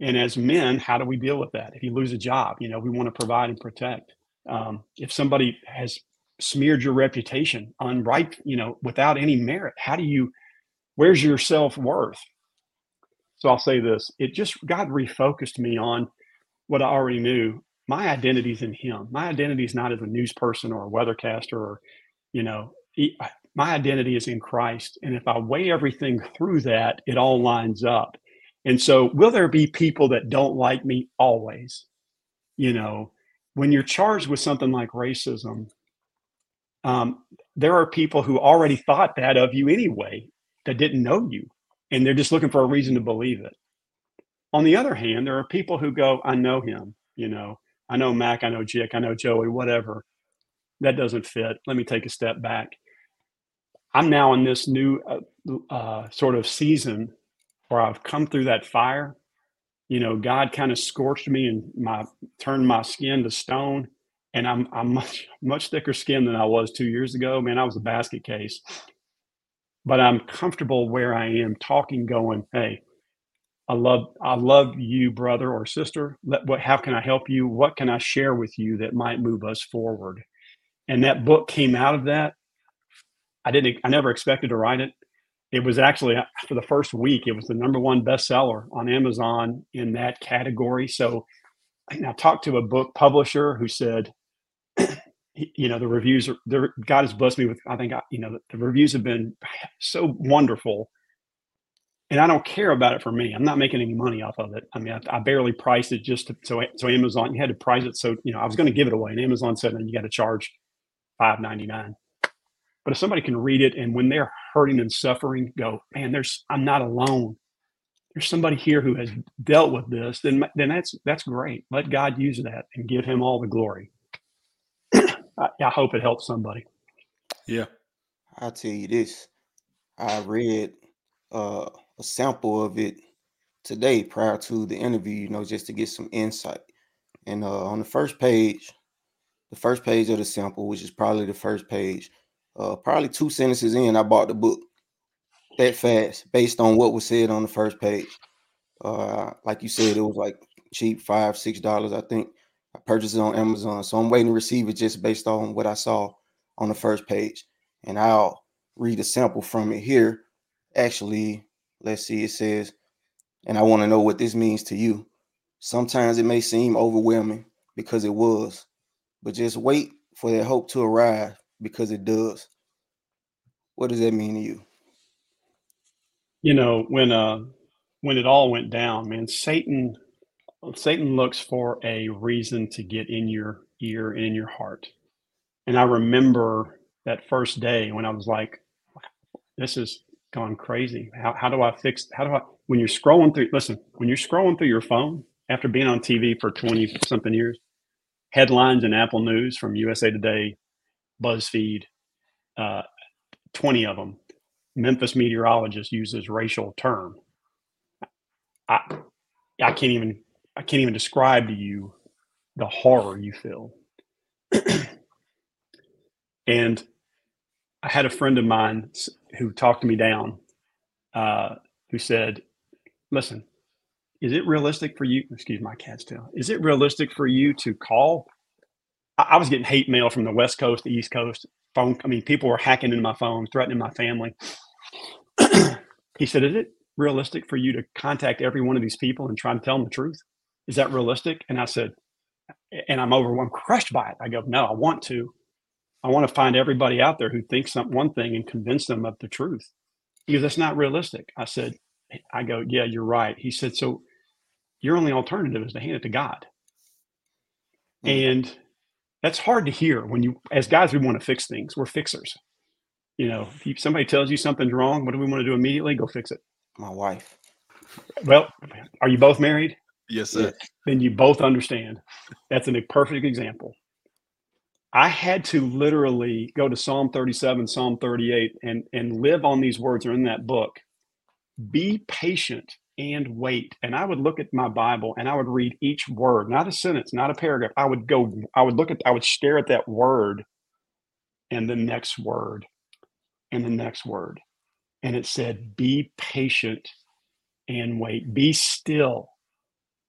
And as men, how do we deal with that? If you lose a job, you know, we want to provide and protect. Um, if somebody has smeared your reputation unright, you know, without any merit, how do you, where's your self worth? So I'll say this: it just God refocused me on what I already knew. My identity is in Him. My identity is not as a news person or a weathercaster or, you know, my identity is in Christ. And if I weigh everything through that, it all lines up. And so, will there be people that don't like me? Always. You know, when you're charged with something like racism, um, there are people who already thought that of you anyway that didn't know you, and they're just looking for a reason to believe it. On the other hand, there are people who go, I know him, you know, I know Mac, I know Jick, I know Joey, whatever. That doesn't fit. Let me take a step back. I'm now in this new uh, uh, sort of season where I've come through that fire. You know, God kind of scorched me and my turned my skin to stone, and I'm I'm much much thicker skin than I was two years ago. Man, I was a basket case, but I'm comfortable where I am, talking, going, hey. I love I love you, brother or sister. Let, what, how can I help you? What can I share with you that might move us forward? And that book came out of that. I didn't I never expected to write it it was actually uh, for the first week it was the number one bestseller on amazon in that category. So i talked to a book publisher who said you know the reviews are god has blessed me with i think you know the, the reviews have been so wonderful. And i don't care about it for me. I'm not making any money off of it. I mean i, I barely priced it just to, so so amazon you had to price it. So you know i was going to give it away. And amazon said you got to charge 599 but if somebody can read it and when they're hurting and suffering, go, man, there's I'm not alone. There's somebody here who has dealt with this, then then that's that's great. Let God use that and give him all the glory. I, I hope it helps somebody. Yeah. I'll tell you this. I read uh, a sample of it today prior to the interview, you know, just to get some insight. And uh, on the first page, the first page of the sample, which is probably the first page, uh, probably two sentences in, I bought the book that fast based on what was said on the first page. Uh, like you said, it was like cheap, five, six dollars. I think I purchased it on Amazon. So I'm waiting to receive it just based on what I saw on the first page. And I'll read a sample from it here. Actually, let's see, it says, and I want to know what this means to you. Sometimes it may seem overwhelming because it was, but just wait for that hope to arrive because it does. What does that mean to you? You know, when uh when it all went down, man, Satan Satan looks for a reason to get in your ear and in your heart. And I remember that first day when I was like, this is gone crazy. How, how do I fix, how do I, when you're scrolling through, listen, when you're scrolling through your phone after being on TV for 20 something years, headlines in Apple News from USA Today, BuzzFeed, uh, 20 of them. Memphis meteorologist uses racial term. I, I can't even I can't even describe to you the horror you feel. and I had a friend of mine who talked me down, uh, who said, "Listen, is it realistic for you? Excuse my cat's tail. Is it realistic for you to call I, was getting hate mail from the West Coast, the East Coast. Phone. I mean, people were hacking into my phone, threatening my family. he said, "Is it realistic for you to contact every one of these people and try to tell them the truth? Is that realistic?" And I said, and I'm over, I'm crushed by it. I go, "No, I want to. I want to find everybody out there who thinks some, one thing and convince them of the truth." Because that's not realistic. I said, I go, "Yeah, you're right." He said, "So." Your only alternative is to hand it to God. Mm-hmm. And that's hard to hear when you, as guys, we want to fix things. We're fixers. You know, if somebody tells you something's wrong, what do we want to do immediately? Go fix it. My wife. Well, are you both married? Yes, sir. Then you both understand. That's a perfect example. I had to literally go to Psalm 37, Psalm 38, and and live on these words are in that book. Be patient and wait. And I would look at my Bible and I would read each word, not a sentence, not a paragraph. I would go, I would look at, I would stare at that word and the next word and the next word. And it said, be patient and wait, be still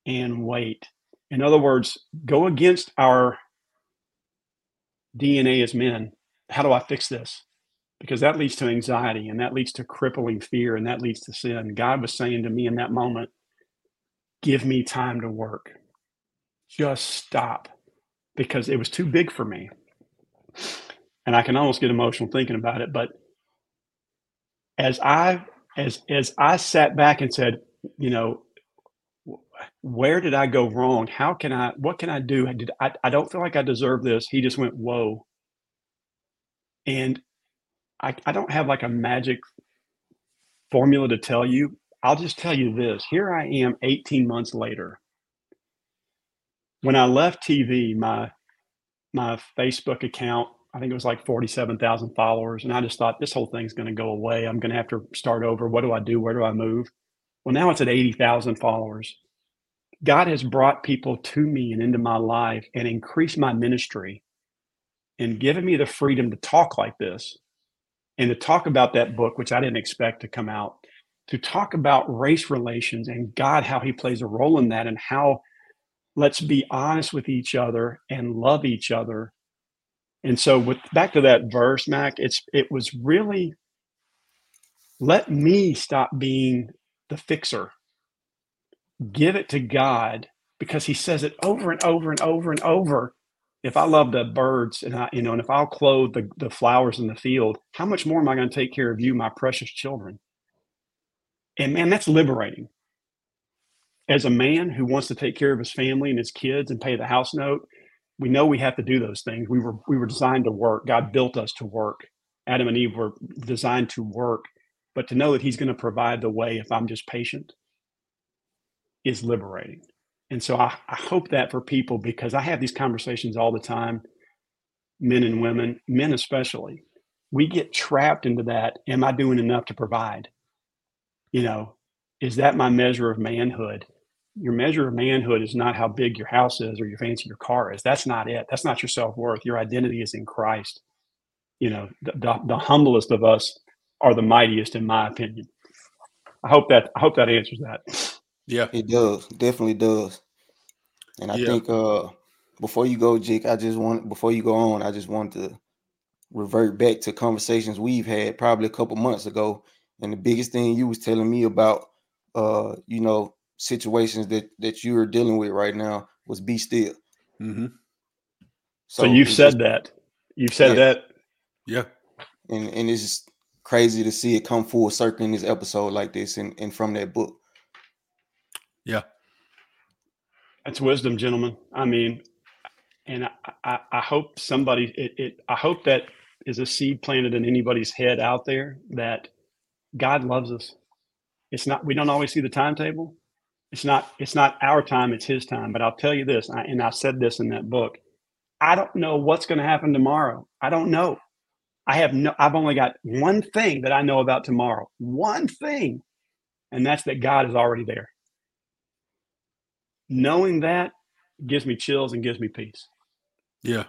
and wait. In other words, go against our DNA as men. How do I fix this? Because that leads to anxiety and that leads to crippling fear and that leads to sin. God was saying to me in that moment, give me time to work. Just stop because it was too big for me. And I can almost get emotional thinking about it, but as I as as I sat back and said, you know, where did I go wrong? How can I what can I do? Did I, I don't feel like I deserve this. He just went, whoa. And I, I don't have like a magic formula to tell you. I'll just tell you this. Here I am 18 months later. When I left TV, my my Facebook account, I think it was like 47,000 followers. And I just thought this whole thing's going to go away. I'm going to have to start over. What do I do? Where do I move? Well, now it's at 80,000 followers. God has brought people to me and into my life and increased my ministry and given me the freedom to talk like this and to talk about that book, which I didn't expect to come out, to talk about race relations and God, how he plays a role in that and how let's be honest with each other and love each other. And so with back to that verse, Mac, it's it was really let me stop being the fixer. Give it to God because he says it over and over and over and over if I love the birds and I, you know, and if I'll clothe the, the flowers in the field, how much more am I going to take care of you, my precious children? And man, that's liberating. As a man who wants to take care of his family and his kids and pay the house note, we know we have to do those things. We were we were designed to work. God built us to work. Adam and Eve were designed to work, but to know that He's going to provide the way if I'm just patient is liberating. And so I, I hope that for people because I have these conversations all the time, men and women, men especially. We get trapped into that. Am I doing enough to provide? You know, is that my measure of manhood? Your measure of manhood is not how big your house is or your fancy your car is. That's not it. That's not your self worth. Your identity is in Christ. You know, the, the, the humblest of us are the mightiest, in my opinion. I hope that I hope that answers that. Yeah, it does. Definitely does. And I yeah. think uh before you go, Jake, I just want before you go on, I just want to revert back to conversations we've had probably a couple months ago. And the biggest thing you was telling me about uh, you know, situations that that you're dealing with right now was be still. Mm-hmm. So, so, you've said just, that. You've said yeah. that. Yeah. And and it's just crazy to see it come full circle in this episode like this and, and from that book. Yeah. That's wisdom, gentlemen. I mean, and I, I, I hope somebody, it, it, I hope that is a seed planted in anybody's head out there that God loves us. It's not, we don't always see the timetable. It's not, it's not our time, it's his time. But I'll tell you this, I, and I said this in that book. I don't know what's going to happen tomorrow. I don't know. I have no, I've only got one thing that I know about tomorrow. One thing. And that's that God is already there knowing that gives me chills and gives me peace. Yeah.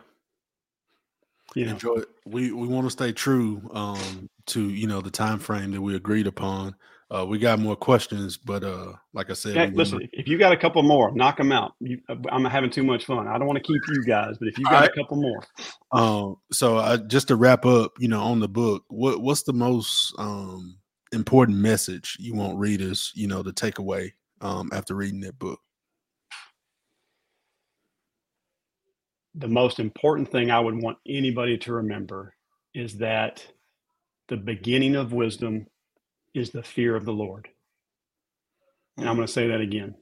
You know. Enjoy it. We we want to stay true um, to you know the time frame that we agreed upon. Uh, we got more questions, but uh, like I said, hey, listen. If you got a couple more, knock them out. You, I'm having too much fun. I don't want to keep you guys, but if you got a couple more, um, so I, just to wrap up, you know, on the book, what what's the most um important message you want readers, you know, to take away um after reading that book? The most important thing I would want anybody to remember is that the beginning of wisdom is the fear of the Lord. And I'm going to say that again.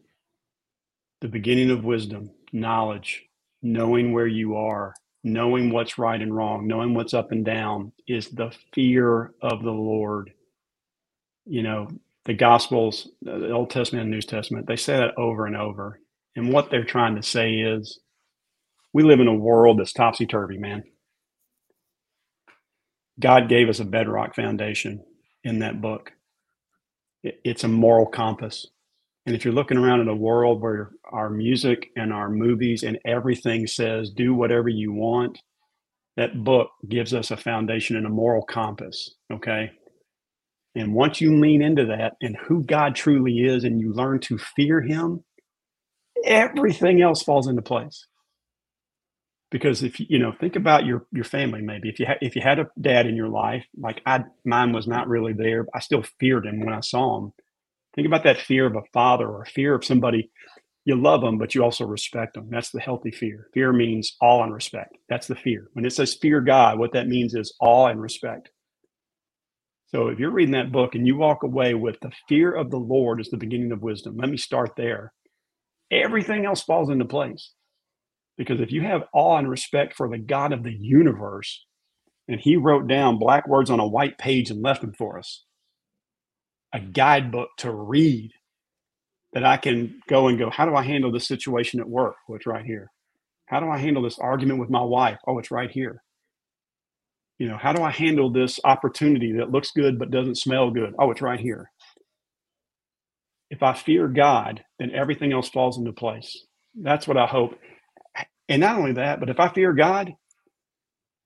The beginning of wisdom, knowledge, knowing where you are, knowing what's right and wrong, knowing what's up and down is the fear of the Lord. You know, the Gospels, the Old Testament and New Testament, they say that over and over. And what they're trying to say is we live in a world that's topsy turvy, man. God gave us a bedrock foundation in that book. It's a moral compass. And if you're looking around in a world where our music and our movies and everything says do whatever you want, that book gives us a foundation and a moral compass. Okay. And once you lean into that and who God truly is and you learn to fear him, everything else falls into place because if you know think about your your family maybe if you had if you had a dad in your life like I mine was not really there I still feared him when I saw him. Think about that fear of a father or fear of somebody. You love them but you also respect them. That's the healthy fear. Fear means awe and respect. That's the fear. When it says fear God what that means is awe and respect. So if you're reading that book and you walk away with the fear of the Lord is the beginning of wisdom let me start there. Everything else falls into place because if you have awe and respect for the God of the universe, and he wrote down black words on a white page and left them for us, a guidebook to read that I can go and go, how do I handle this situation at work? Oh, it's right here. How do I handle this argument with my wife? Oh, it's right here. You know, how do I handle this opportunity that looks good but doesn't smell good? Oh, it's right here. If I fear God, then everything else falls into place. That's what I hope. And not only that, but if I fear God,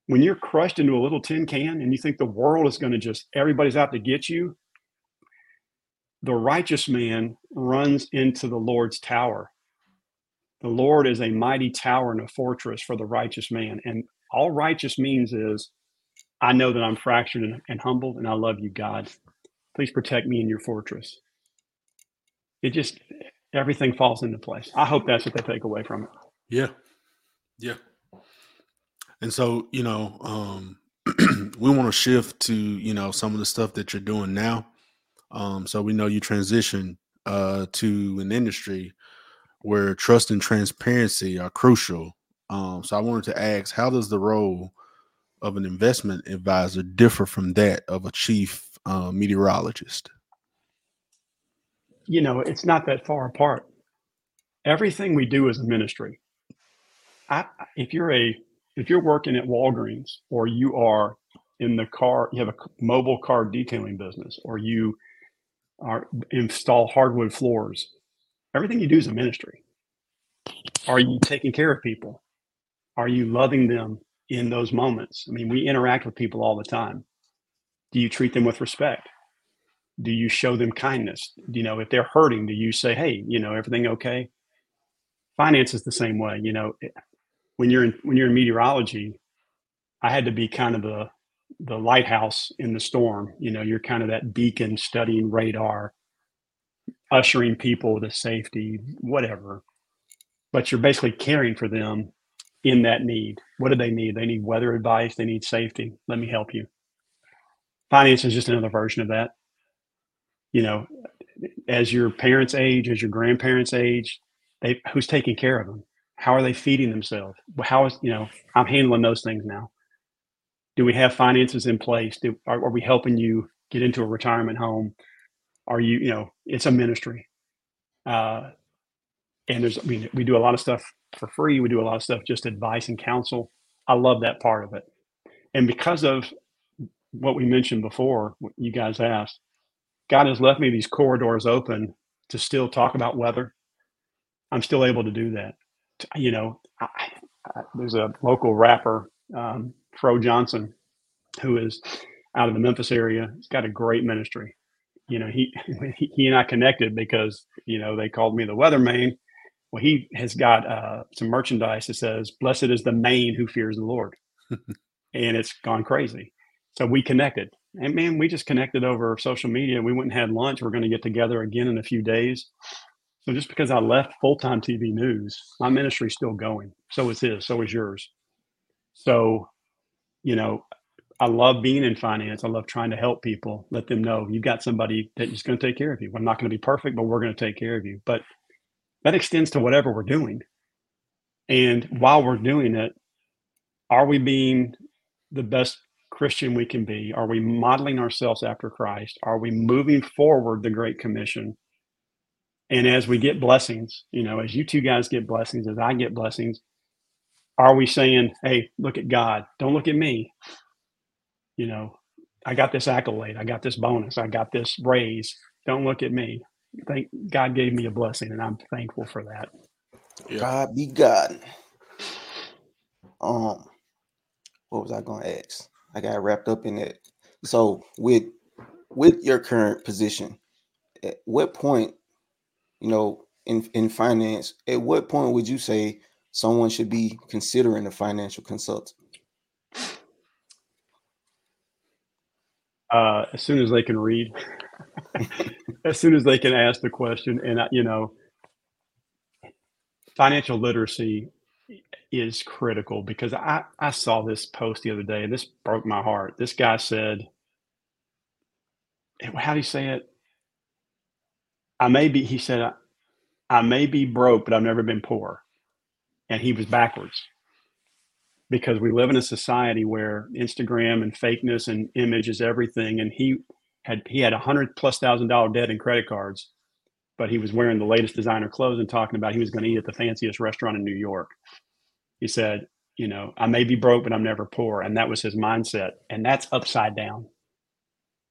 when you're crushed into a little tin can and you think the world is going to just, everybody's out to get you, the righteous man runs into the Lord's tower. The Lord is a mighty tower and a fortress for the righteous man. And all righteous means is, I know that I'm fractured and, and humbled, and I love you, God. Please protect me in your fortress. It just, everything falls into place. I hope that's what they take away from it. Yeah. Yeah. And so, you know, um, we want to shift to, you know, some of the stuff that you're doing now. Um, so we know you transition uh, to an industry where trust and transparency are crucial. Um, so I wanted to ask, how does the role of an investment advisor differ from that of a chief uh, meteorologist? You know, it's not that far apart. Everything we do is a ministry. I, if you're a if you're working at Walgreens or you are in the car, you have a mobile car detailing business, or you are install hardwood floors. Everything you do is a ministry. Are you taking care of people? Are you loving them in those moments? I mean, we interact with people all the time. Do you treat them with respect? Do you show them kindness? You know, if they're hurting, do you say, "Hey, you know, everything okay?" Finance is the same way. You know, when you're in when you're in meteorology, I had to be kind of the the lighthouse in the storm. You know, you're kind of that beacon studying radar, ushering people to safety, whatever. But you're basically caring for them in that need. What do they need? They need weather advice, they need safety. Let me help you. Finance is just another version of that. You know, as your parents age, as your grandparents age, they who's taking care of them? How are they feeding themselves? How is, you know, I'm handling those things now. Do we have finances in place? Do, are, are we helping you get into a retirement home? Are you, you know, it's a ministry. Uh, and there's, mean, we do a lot of stuff for free. We do a lot of stuff just advice and counsel. I love that part of it. And because of what we mentioned before, what you guys asked, God has left me these corridors open to still talk about weather. I'm still able to do that you know, I, I, there's a local rapper, um, Fro Johnson, who is out of the Memphis area. He's got a great ministry. You know, he he and I connected because you know they called me the weatherman. Well, he has got uh, some merchandise that says "Blessed is the man who fears the Lord," and it's gone crazy. So we connected, and man, we just connected over social media. We went and had lunch. We're going to get together again in a few days. So just because I left full time TV news, my ministry's still going. So is his. So is yours. So, you know, I love being in finance. I love trying to help people, let them know you've got somebody that is going to take care of you. I'm not going to be perfect, but we're going to take care of you. But that extends to whatever we're doing. And while we're doing it, are we being the best Christian we can be? Are we modeling ourselves after Christ? Are we moving forward the Great Commission? And as we get blessings, you know, as you two guys get blessings, as I get blessings, are we saying, hey, look at God, don't look at me? You know, I got this accolade, I got this bonus, I got this raise. Don't look at me. Thank God gave me a blessing, and I'm thankful for that. Yeah. God be God. Um, what was I going to ask? I got wrapped up in that. So with with your current position, at what point you know, in in finance, at what point would you say someone should be considering a financial consultant? Uh, as soon as they can read, as soon as they can ask the question, and you know, financial literacy is critical because I I saw this post the other day and this broke my heart. This guy said, "How do you say it?" I may be. He said, "I may be broke, but I've never been poor," and he was backwards because we live in a society where Instagram and fakeness and image is everything. And he had he had a hundred plus thousand dollar debt in credit cards, but he was wearing the latest designer clothes and talking about he was going to eat at the fanciest restaurant in New York. He said, you know, I may be broke, but I'm never poor. And that was his mindset. And that's upside down.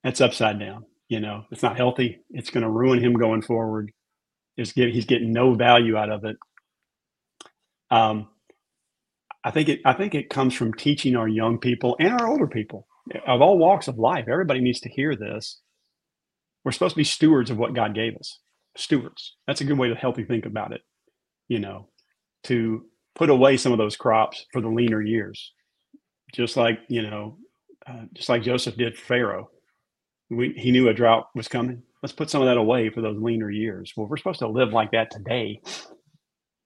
That's upside down. You know, it's not healthy. It's going to ruin him going forward. It's get, he's getting no value out of it. Um, I think it I think it comes from teaching our young people and our older people of all walks of life. Everybody needs to hear this. We're supposed to be stewards of what God gave us. Stewards. That's a good way to help you think about it. You know, to put away some of those crops for the leaner years, just like you know, uh, just like Joseph did Pharaoh. We, he knew a drought was coming. Let's put some of that away for those leaner years. Well, we're supposed to live like that today.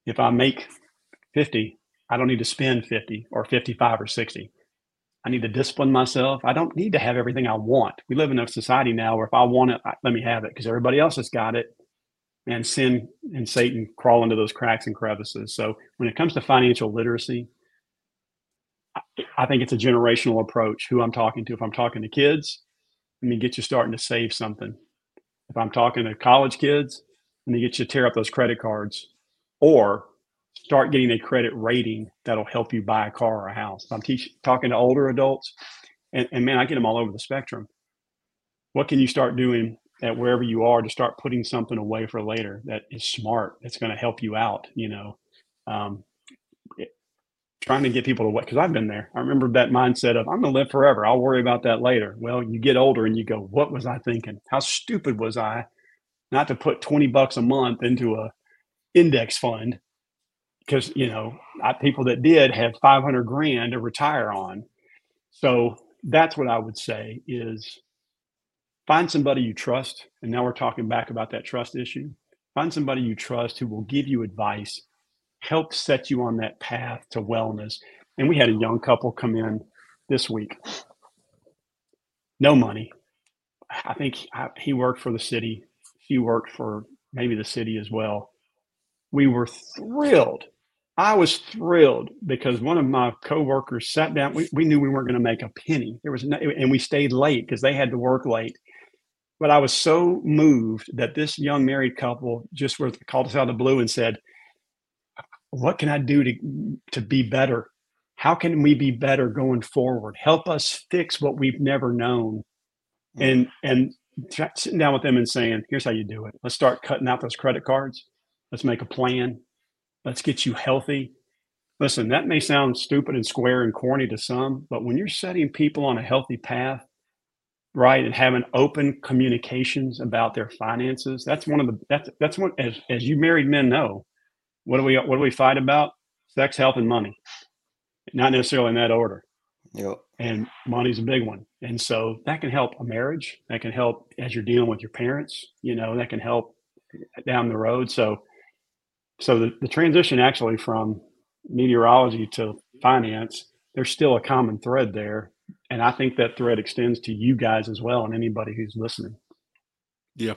If I make 50, I don't need to spend 50 or 55 or 60. I need to discipline myself. I don't need to have everything I want. We live in a society now where if I want it, let me have it because everybody else has got it. And sin and Satan crawl into those cracks and crevices. So when it comes to financial literacy, I think it's a generational approach. Who I'm talking to, if I'm talking to kids, let me get you starting to save something. If I'm talking to college kids, let me get you to tear up those credit cards. Or start getting a credit rating that'll help you buy a car or a house. I'm teach, talking to older adults, and, and man, I get them all over the spectrum. What can you start doing at wherever you are to start putting something away for later that is smart, that's going to help you out? You know, um, trying to get people to what, because I've been there. I remember that mindset of, I'm going to live forever. I'll worry about that later. Well, you get older and you go, what was I thinking? How stupid was I not to put 20 bucks a month into a index fund because you know I, people that did have 500 grand to retire on so that's what i would say is find somebody you trust and now we're talking back about that trust issue find somebody you trust who will give you advice help set you on that path to wellness and we had a young couple come in this week no money i think he worked for the city she worked for maybe the city as well we were thrilled. I was thrilled because one of my coworkers sat down. We, we knew we weren't going to make a penny. There was no, and we stayed late because they had to work late. But I was so moved that this young married couple just called us out of the blue and said, "What can I do to to be better? How can we be better going forward? Help us fix what we've never known." Mm. And and sitting down with them and saying, "Here's how you do it. Let's start cutting out those credit cards." Let's make a plan. Let's get you healthy. Listen, that may sound stupid and square and corny to some, but when you're setting people on a healthy path, right, and having open communications about their finances, that's one of the that's that's what as as you married men know, what do we what do we fight about? Sex, health, and money. Not necessarily in that order. Yep. And money's a big one. And so that can help a marriage. That can help as you're dealing with your parents, you know, that can help down the road. So so the, the transition actually from meteorology to finance, there's still a common thread there. And I think that thread extends to you guys as well and anybody who's listening. Yeah.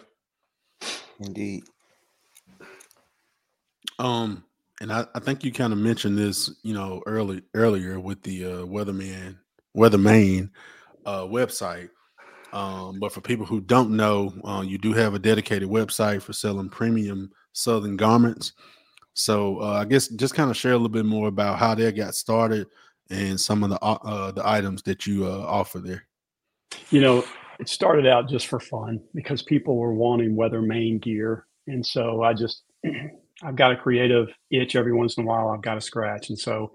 Indeed. Um, and I, I think you kind of mentioned this, you know, early earlier with the uh, Weatherman Weatherman uh, website. Um, but for people who don't know, uh, you do have a dedicated website for selling premium Southern garments. So uh, I guess just kind of share a little bit more about how that got started and some of the uh, uh, the items that you uh, offer there. You know, it started out just for fun because people were wanting Weatherman gear, and so I just I've got a creative itch every once in a while. I've got a scratch, and so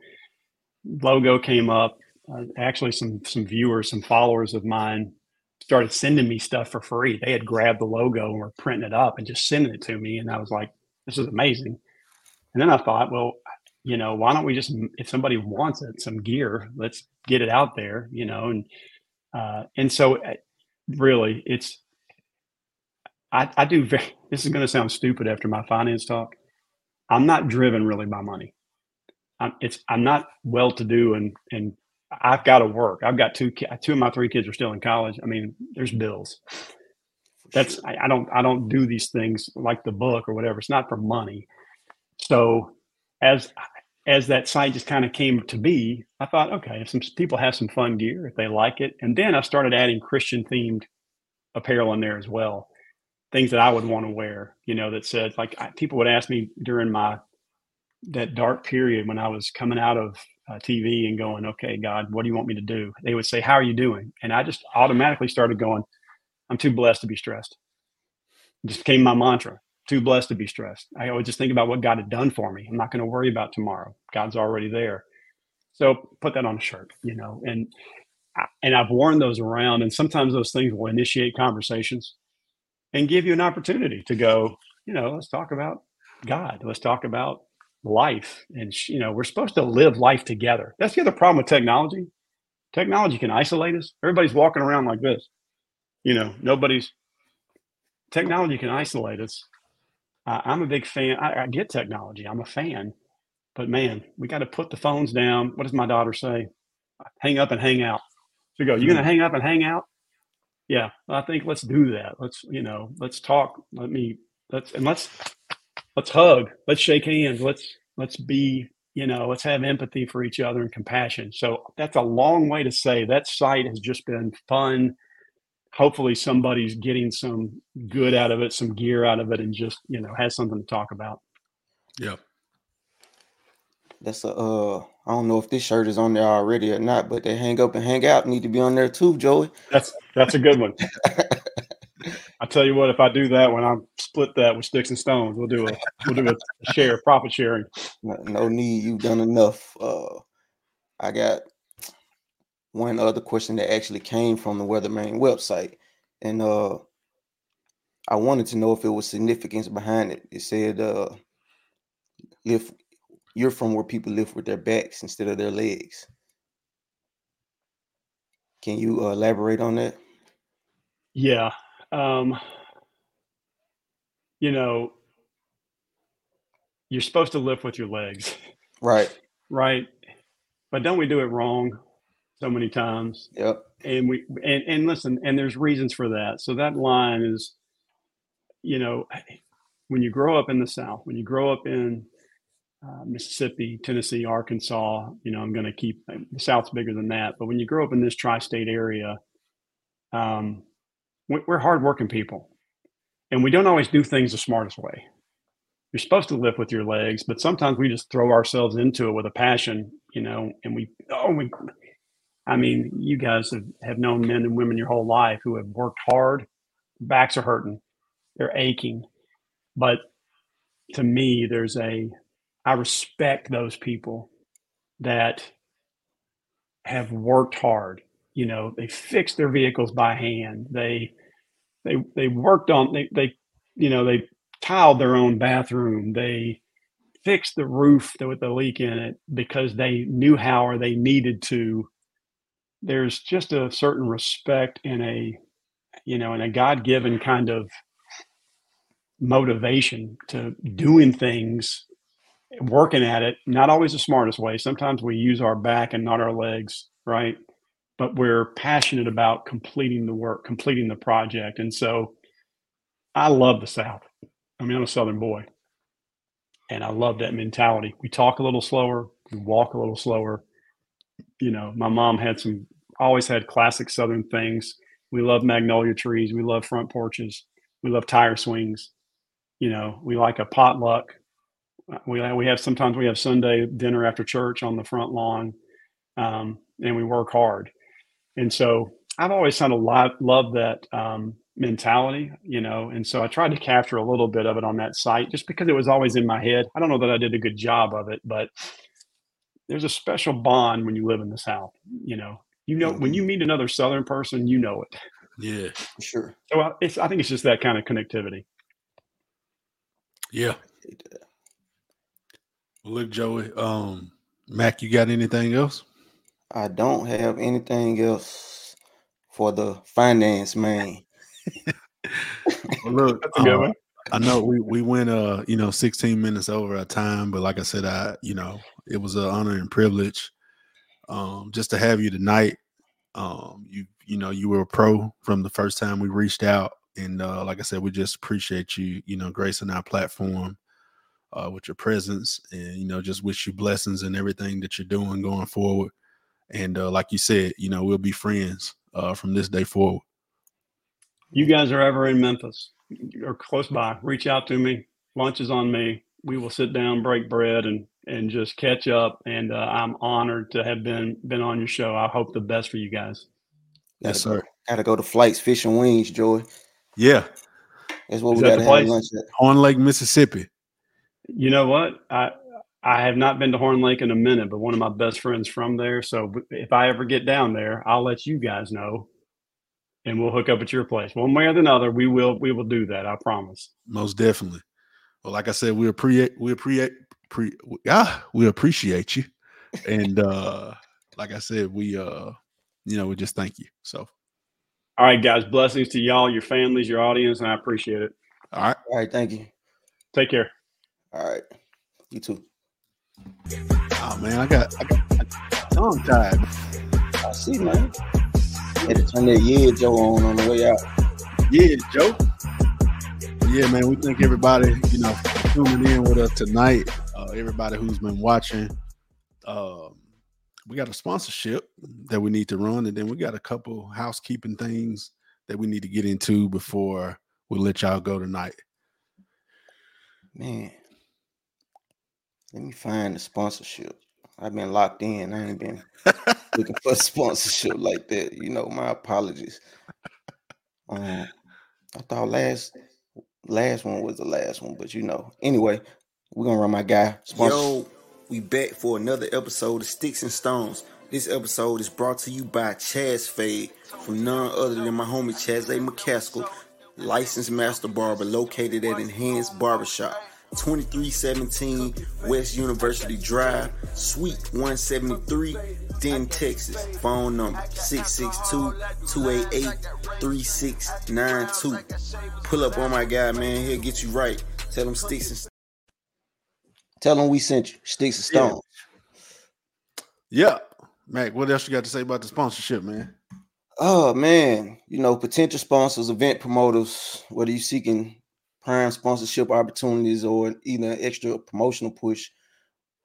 logo came up. Uh, actually, some some viewers, some followers of mine started sending me stuff for free. They had grabbed the logo and were printing it up and just sending it to me, and I was like, "This is amazing." And then I thought, well, You know, why don't we just, if somebody wants it, some gear, let's get it out there, you know, and, uh, and so uh, really it's, I, I do very, this is going to sound stupid after my finance talk. I'm not driven really by money. I'm, it's, I'm not well to do and, and I've got to work. I've got two, two of my three kids are still in college. I mean, there's bills. That's, I, I don't, I don't do these things like the book or whatever. It's not for money. So as, as that site just kind of came to be, I thought, okay, if some people have some fun gear, if they like it, and then I started adding Christian themed apparel in there as well, things that I would want to wear. You know, that said, like I, people would ask me during my that dark period when I was coming out of uh, TV and going, okay, God, what do you want me to do? They would say, how are you doing? And I just automatically started going, I'm too blessed to be stressed. It just became my mantra too blessed to be stressed. I always just think about what God had done for me. I'm not going to worry about tomorrow. God's already there. So put that on a shirt, you know, and and I've worn those around, and sometimes those things will initiate conversations and give you an opportunity to go, you know, let's talk about God. Let's talk about life, and you know, we're supposed to live life together. That's the other problem with technology. Technology can isolate us. Everybody's walking around like this. You know, nobody's technology can isolate us I'm a big fan. I, I, get technology. I'm a fan, but man, we got to put the phones down. What does my daughter say? Hang up and hang out. She go, You're gonna hmm. hang up and hang out? Yeah, I think let's do that. Let's you know, let's talk. Let me let's and let's let's hug. Let's shake hands. Let's let's be you know, let's have empathy for each other and compassion. So that's a long way to say that site has just been fun hopefully somebody's getting some good out of it, some gear out of it, and just you know has something to talk about. Yeah. That's a uh I don't know if this shirt is on there already or not, but they hang up and hang out need to be on there too, Joey. That's that's a good one. I tell you what, if I do that when I split that with sticks and stones, we'll do a we'll do a share profit sharing. No, no need, you've done enough. Uh I got one other question that actually came from the Weatherman website, and uh, I wanted to know if it was significance behind it. It said, uh, "If you're from where people live with their backs instead of their legs." Can you uh, elaborate on that? Yeah, um, you know, you're supposed to lift with your legs, right? Right, but don't we do it wrong? so many times. Yep. And we and and listen, and there's reasons for that. So that line is, you know, when you grow up in the South, when you grow up in uh, Mississippi, Tennessee, Arkansas, you know, I'm going to keep the South's bigger than that. But when you grow up in this tri-state area, um, we're hardworking people, and we don't always do things the smartest way. You're supposed to lift with your legs, but sometimes we just throw ourselves into it with a passion, you know, and we oh we I mean, you guys have, have known men and women your whole life who have worked hard, backs are hurting, they're aching. But to me, there's a, I respect those people that have worked hard. You know, they fixed their vehicles by hand. They, they, they worked on, they, they, you know, they tiled their own bathroom. They, fixed the roof with the leak in it because they knew how or they needed to there's just a certain respect and a you know and a god-given kind of motivation to doing things working at it not always the smartest way sometimes we use our back and not our legs right but we're passionate about completing the work completing the project and so i love the south i mean i'm a southern boy and i love that mentality we talk a little slower we walk a little slower you know, my mom had some always had classic Southern things. We love magnolia trees. We love front porches. We love tire swings. You know, we like a potluck. We we have sometimes we have Sunday dinner after church on the front lawn, um, and we work hard. And so I've always kind of loved that um, mentality, you know. And so I tried to capture a little bit of it on that site, just because it was always in my head. I don't know that I did a good job of it, but there's a special bond when you live in the South. You know, you know when you mm-hmm. meet another Southern person, you know it. Yeah, sure. So I, it's I think it's just that kind of connectivity. Yeah. Well, look, Joey, um, Mac, you got anything else? I don't have anything else for the finance man. well, look, That's a good one. I know we we went uh you know 16 minutes over our time, but like I said, I you know it was an honor and privilege um just to have you tonight. Um you you know you were a pro from the first time we reached out, and uh like I said, we just appreciate you you know gracing our platform uh with your presence, and you know just wish you blessings and everything that you're doing going forward. And uh like you said, you know we'll be friends uh from this day forward. You guys are ever in Memphis or close by, reach out to me. Lunch is on me. We will sit down, break bread, and and just catch up. And uh, I'm honored to have been been on your show. I hope the best for you guys. Gotta yes, sir. Go, gotta go to Flights Fish and Wings, Joy. Yeah, that's what is we gotta have lunch at. Horn Lake, Mississippi. You know what? I I have not been to Horn Lake in a minute, but one of my best friends from there. So if I ever get down there, I'll let you guys know and we'll hook up at your place one way or another. We will we will do that. I promise. Most definitely. Well, like I said, we appreciate we appreciate pre ah we appreciate you, and uh like I said, we uh you know we just thank you. So. All right, guys. Blessings to y'all, your families, your audience, and I appreciate it. All right. All right. Thank you. Take care. All right. You too. Oh man, I got I got tongue tied. I see, man. Had to turn that yeah Joe on on the way out. Yeah, Joe. Yeah, man. We thank everybody, you know, tuning in with us tonight. Uh, everybody who's been watching. Um, we got a sponsorship that we need to run, and then we got a couple housekeeping things that we need to get into before we let y'all go tonight. Man, let me find the sponsorship. I've been locked in. I ain't been looking for sponsorship like that. You know, my apologies. Um, I thought last last one was the last one, but you know. Anyway, we're gonna run my guy. Sponsor. Yo, we back for another episode of Sticks and Stones. This episode is brought to you by Chaz Fade from none other than my homie Chaz A. McCaskill, licensed master barber located at Enhanced Barbershop. 2317 West University Drive, Suite 173, Denton, Texas. Phone number 662-288-3692. Pull up on my guy, man. He'll get you right. Tell him sticks and Tell him we sent you. Sticks and stones. Yeah. yeah. Mac, what else you got to say about the sponsorship, man? Oh man, you know, potential sponsors, event promoters, whether you seeking prime sponsorship opportunities or even extra promotional push,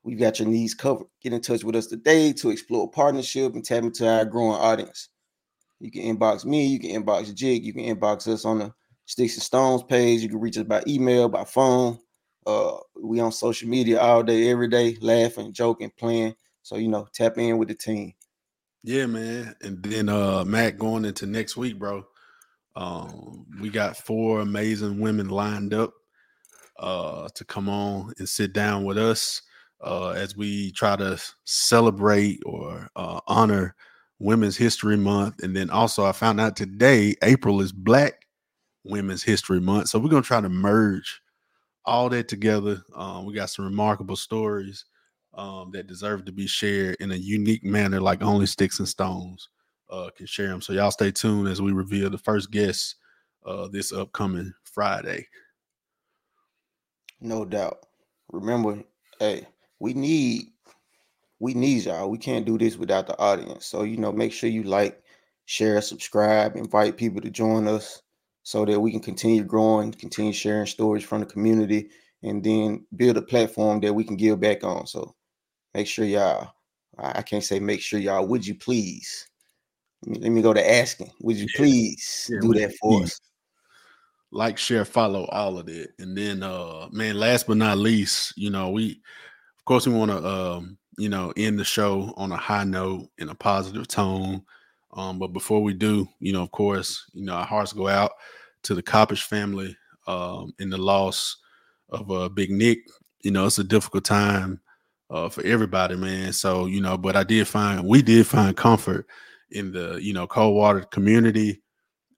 we've got your needs covered. Get in touch with us today to explore partnership and tap into our growing audience. You can inbox me, you can inbox Jig, you can inbox us on the Sticks and Stones page. You can reach us by email, by phone. Uh, we on social media all day, every day, laughing, joking, playing. So you know, tap in with the team. Yeah, man. And then uh Matt going into next week, bro. Um, we got four amazing women lined up uh, to come on and sit down with us uh, as we try to celebrate or uh, honor Women's History Month. And then also, I found out today, April is Black Women's History Month. So we're going to try to merge all that together. Um, we got some remarkable stories um, that deserve to be shared in a unique manner, like only Sticks and Stones uh, can share them. So y'all stay tuned as we reveal the first guest uh, this upcoming Friday. No doubt. Remember, hey, we need we need y'all. We can't do this without the audience. So you know, make sure you like, share, subscribe, invite people to join us so that we can continue growing, continue sharing stories from the community, and then build a platform that we can give back on. So make sure y'all. I can't say make sure y'all. Would you please? Let me go to asking. Would you please yeah, do that for please. us? Like, share, follow, all of it. And then uh man, last but not least, you know, we of course we want to um, you know, end the show on a high note in a positive tone. Um, but before we do, you know, of course, you know, our hearts go out to the Coppish family um in the loss of uh Big Nick. You know, it's a difficult time uh for everybody, man. So, you know, but I did find we did find comfort in the you know Coldwater community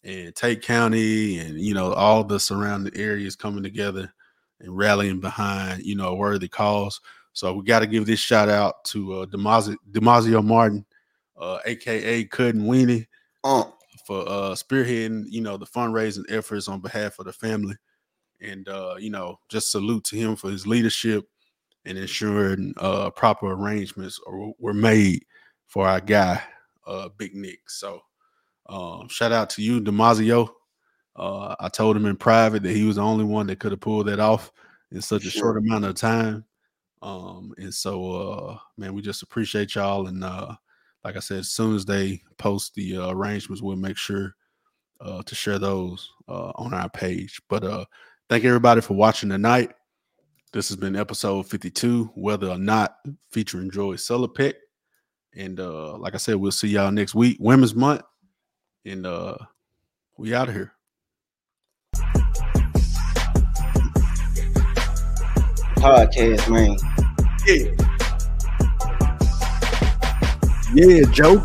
and Tate County and you know all the surrounding areas coming together and rallying behind you know a worthy cause. So we got to give this shout out to uh, Demazio, Demazio Martin, uh, aka Cud and Weenie, Uh, for uh, spearheading, you know, the fundraising efforts on behalf of the family. And uh, you know, just salute to him for his leadership and ensuring uh, proper arrangements were made for our guy, uh, Big Nick. So um, shout out to you, Demazio. Uh, I told him in private that he was the only one that could have pulled that off in such a short amount of time. Um, and so, uh, man, we just appreciate y'all. And uh, like I said, as soon as they post the uh, arrangements, we'll make sure uh, to share those uh, on our page. But uh, thank everybody for watching tonight. This has been episode 52, Weather Or Knot featuring Joy Sulipeck. And uh, like I said, we'll see y'all next week, Women's Month. And uh, we out of here. podcast, man. Yeah. Yeah, Joe.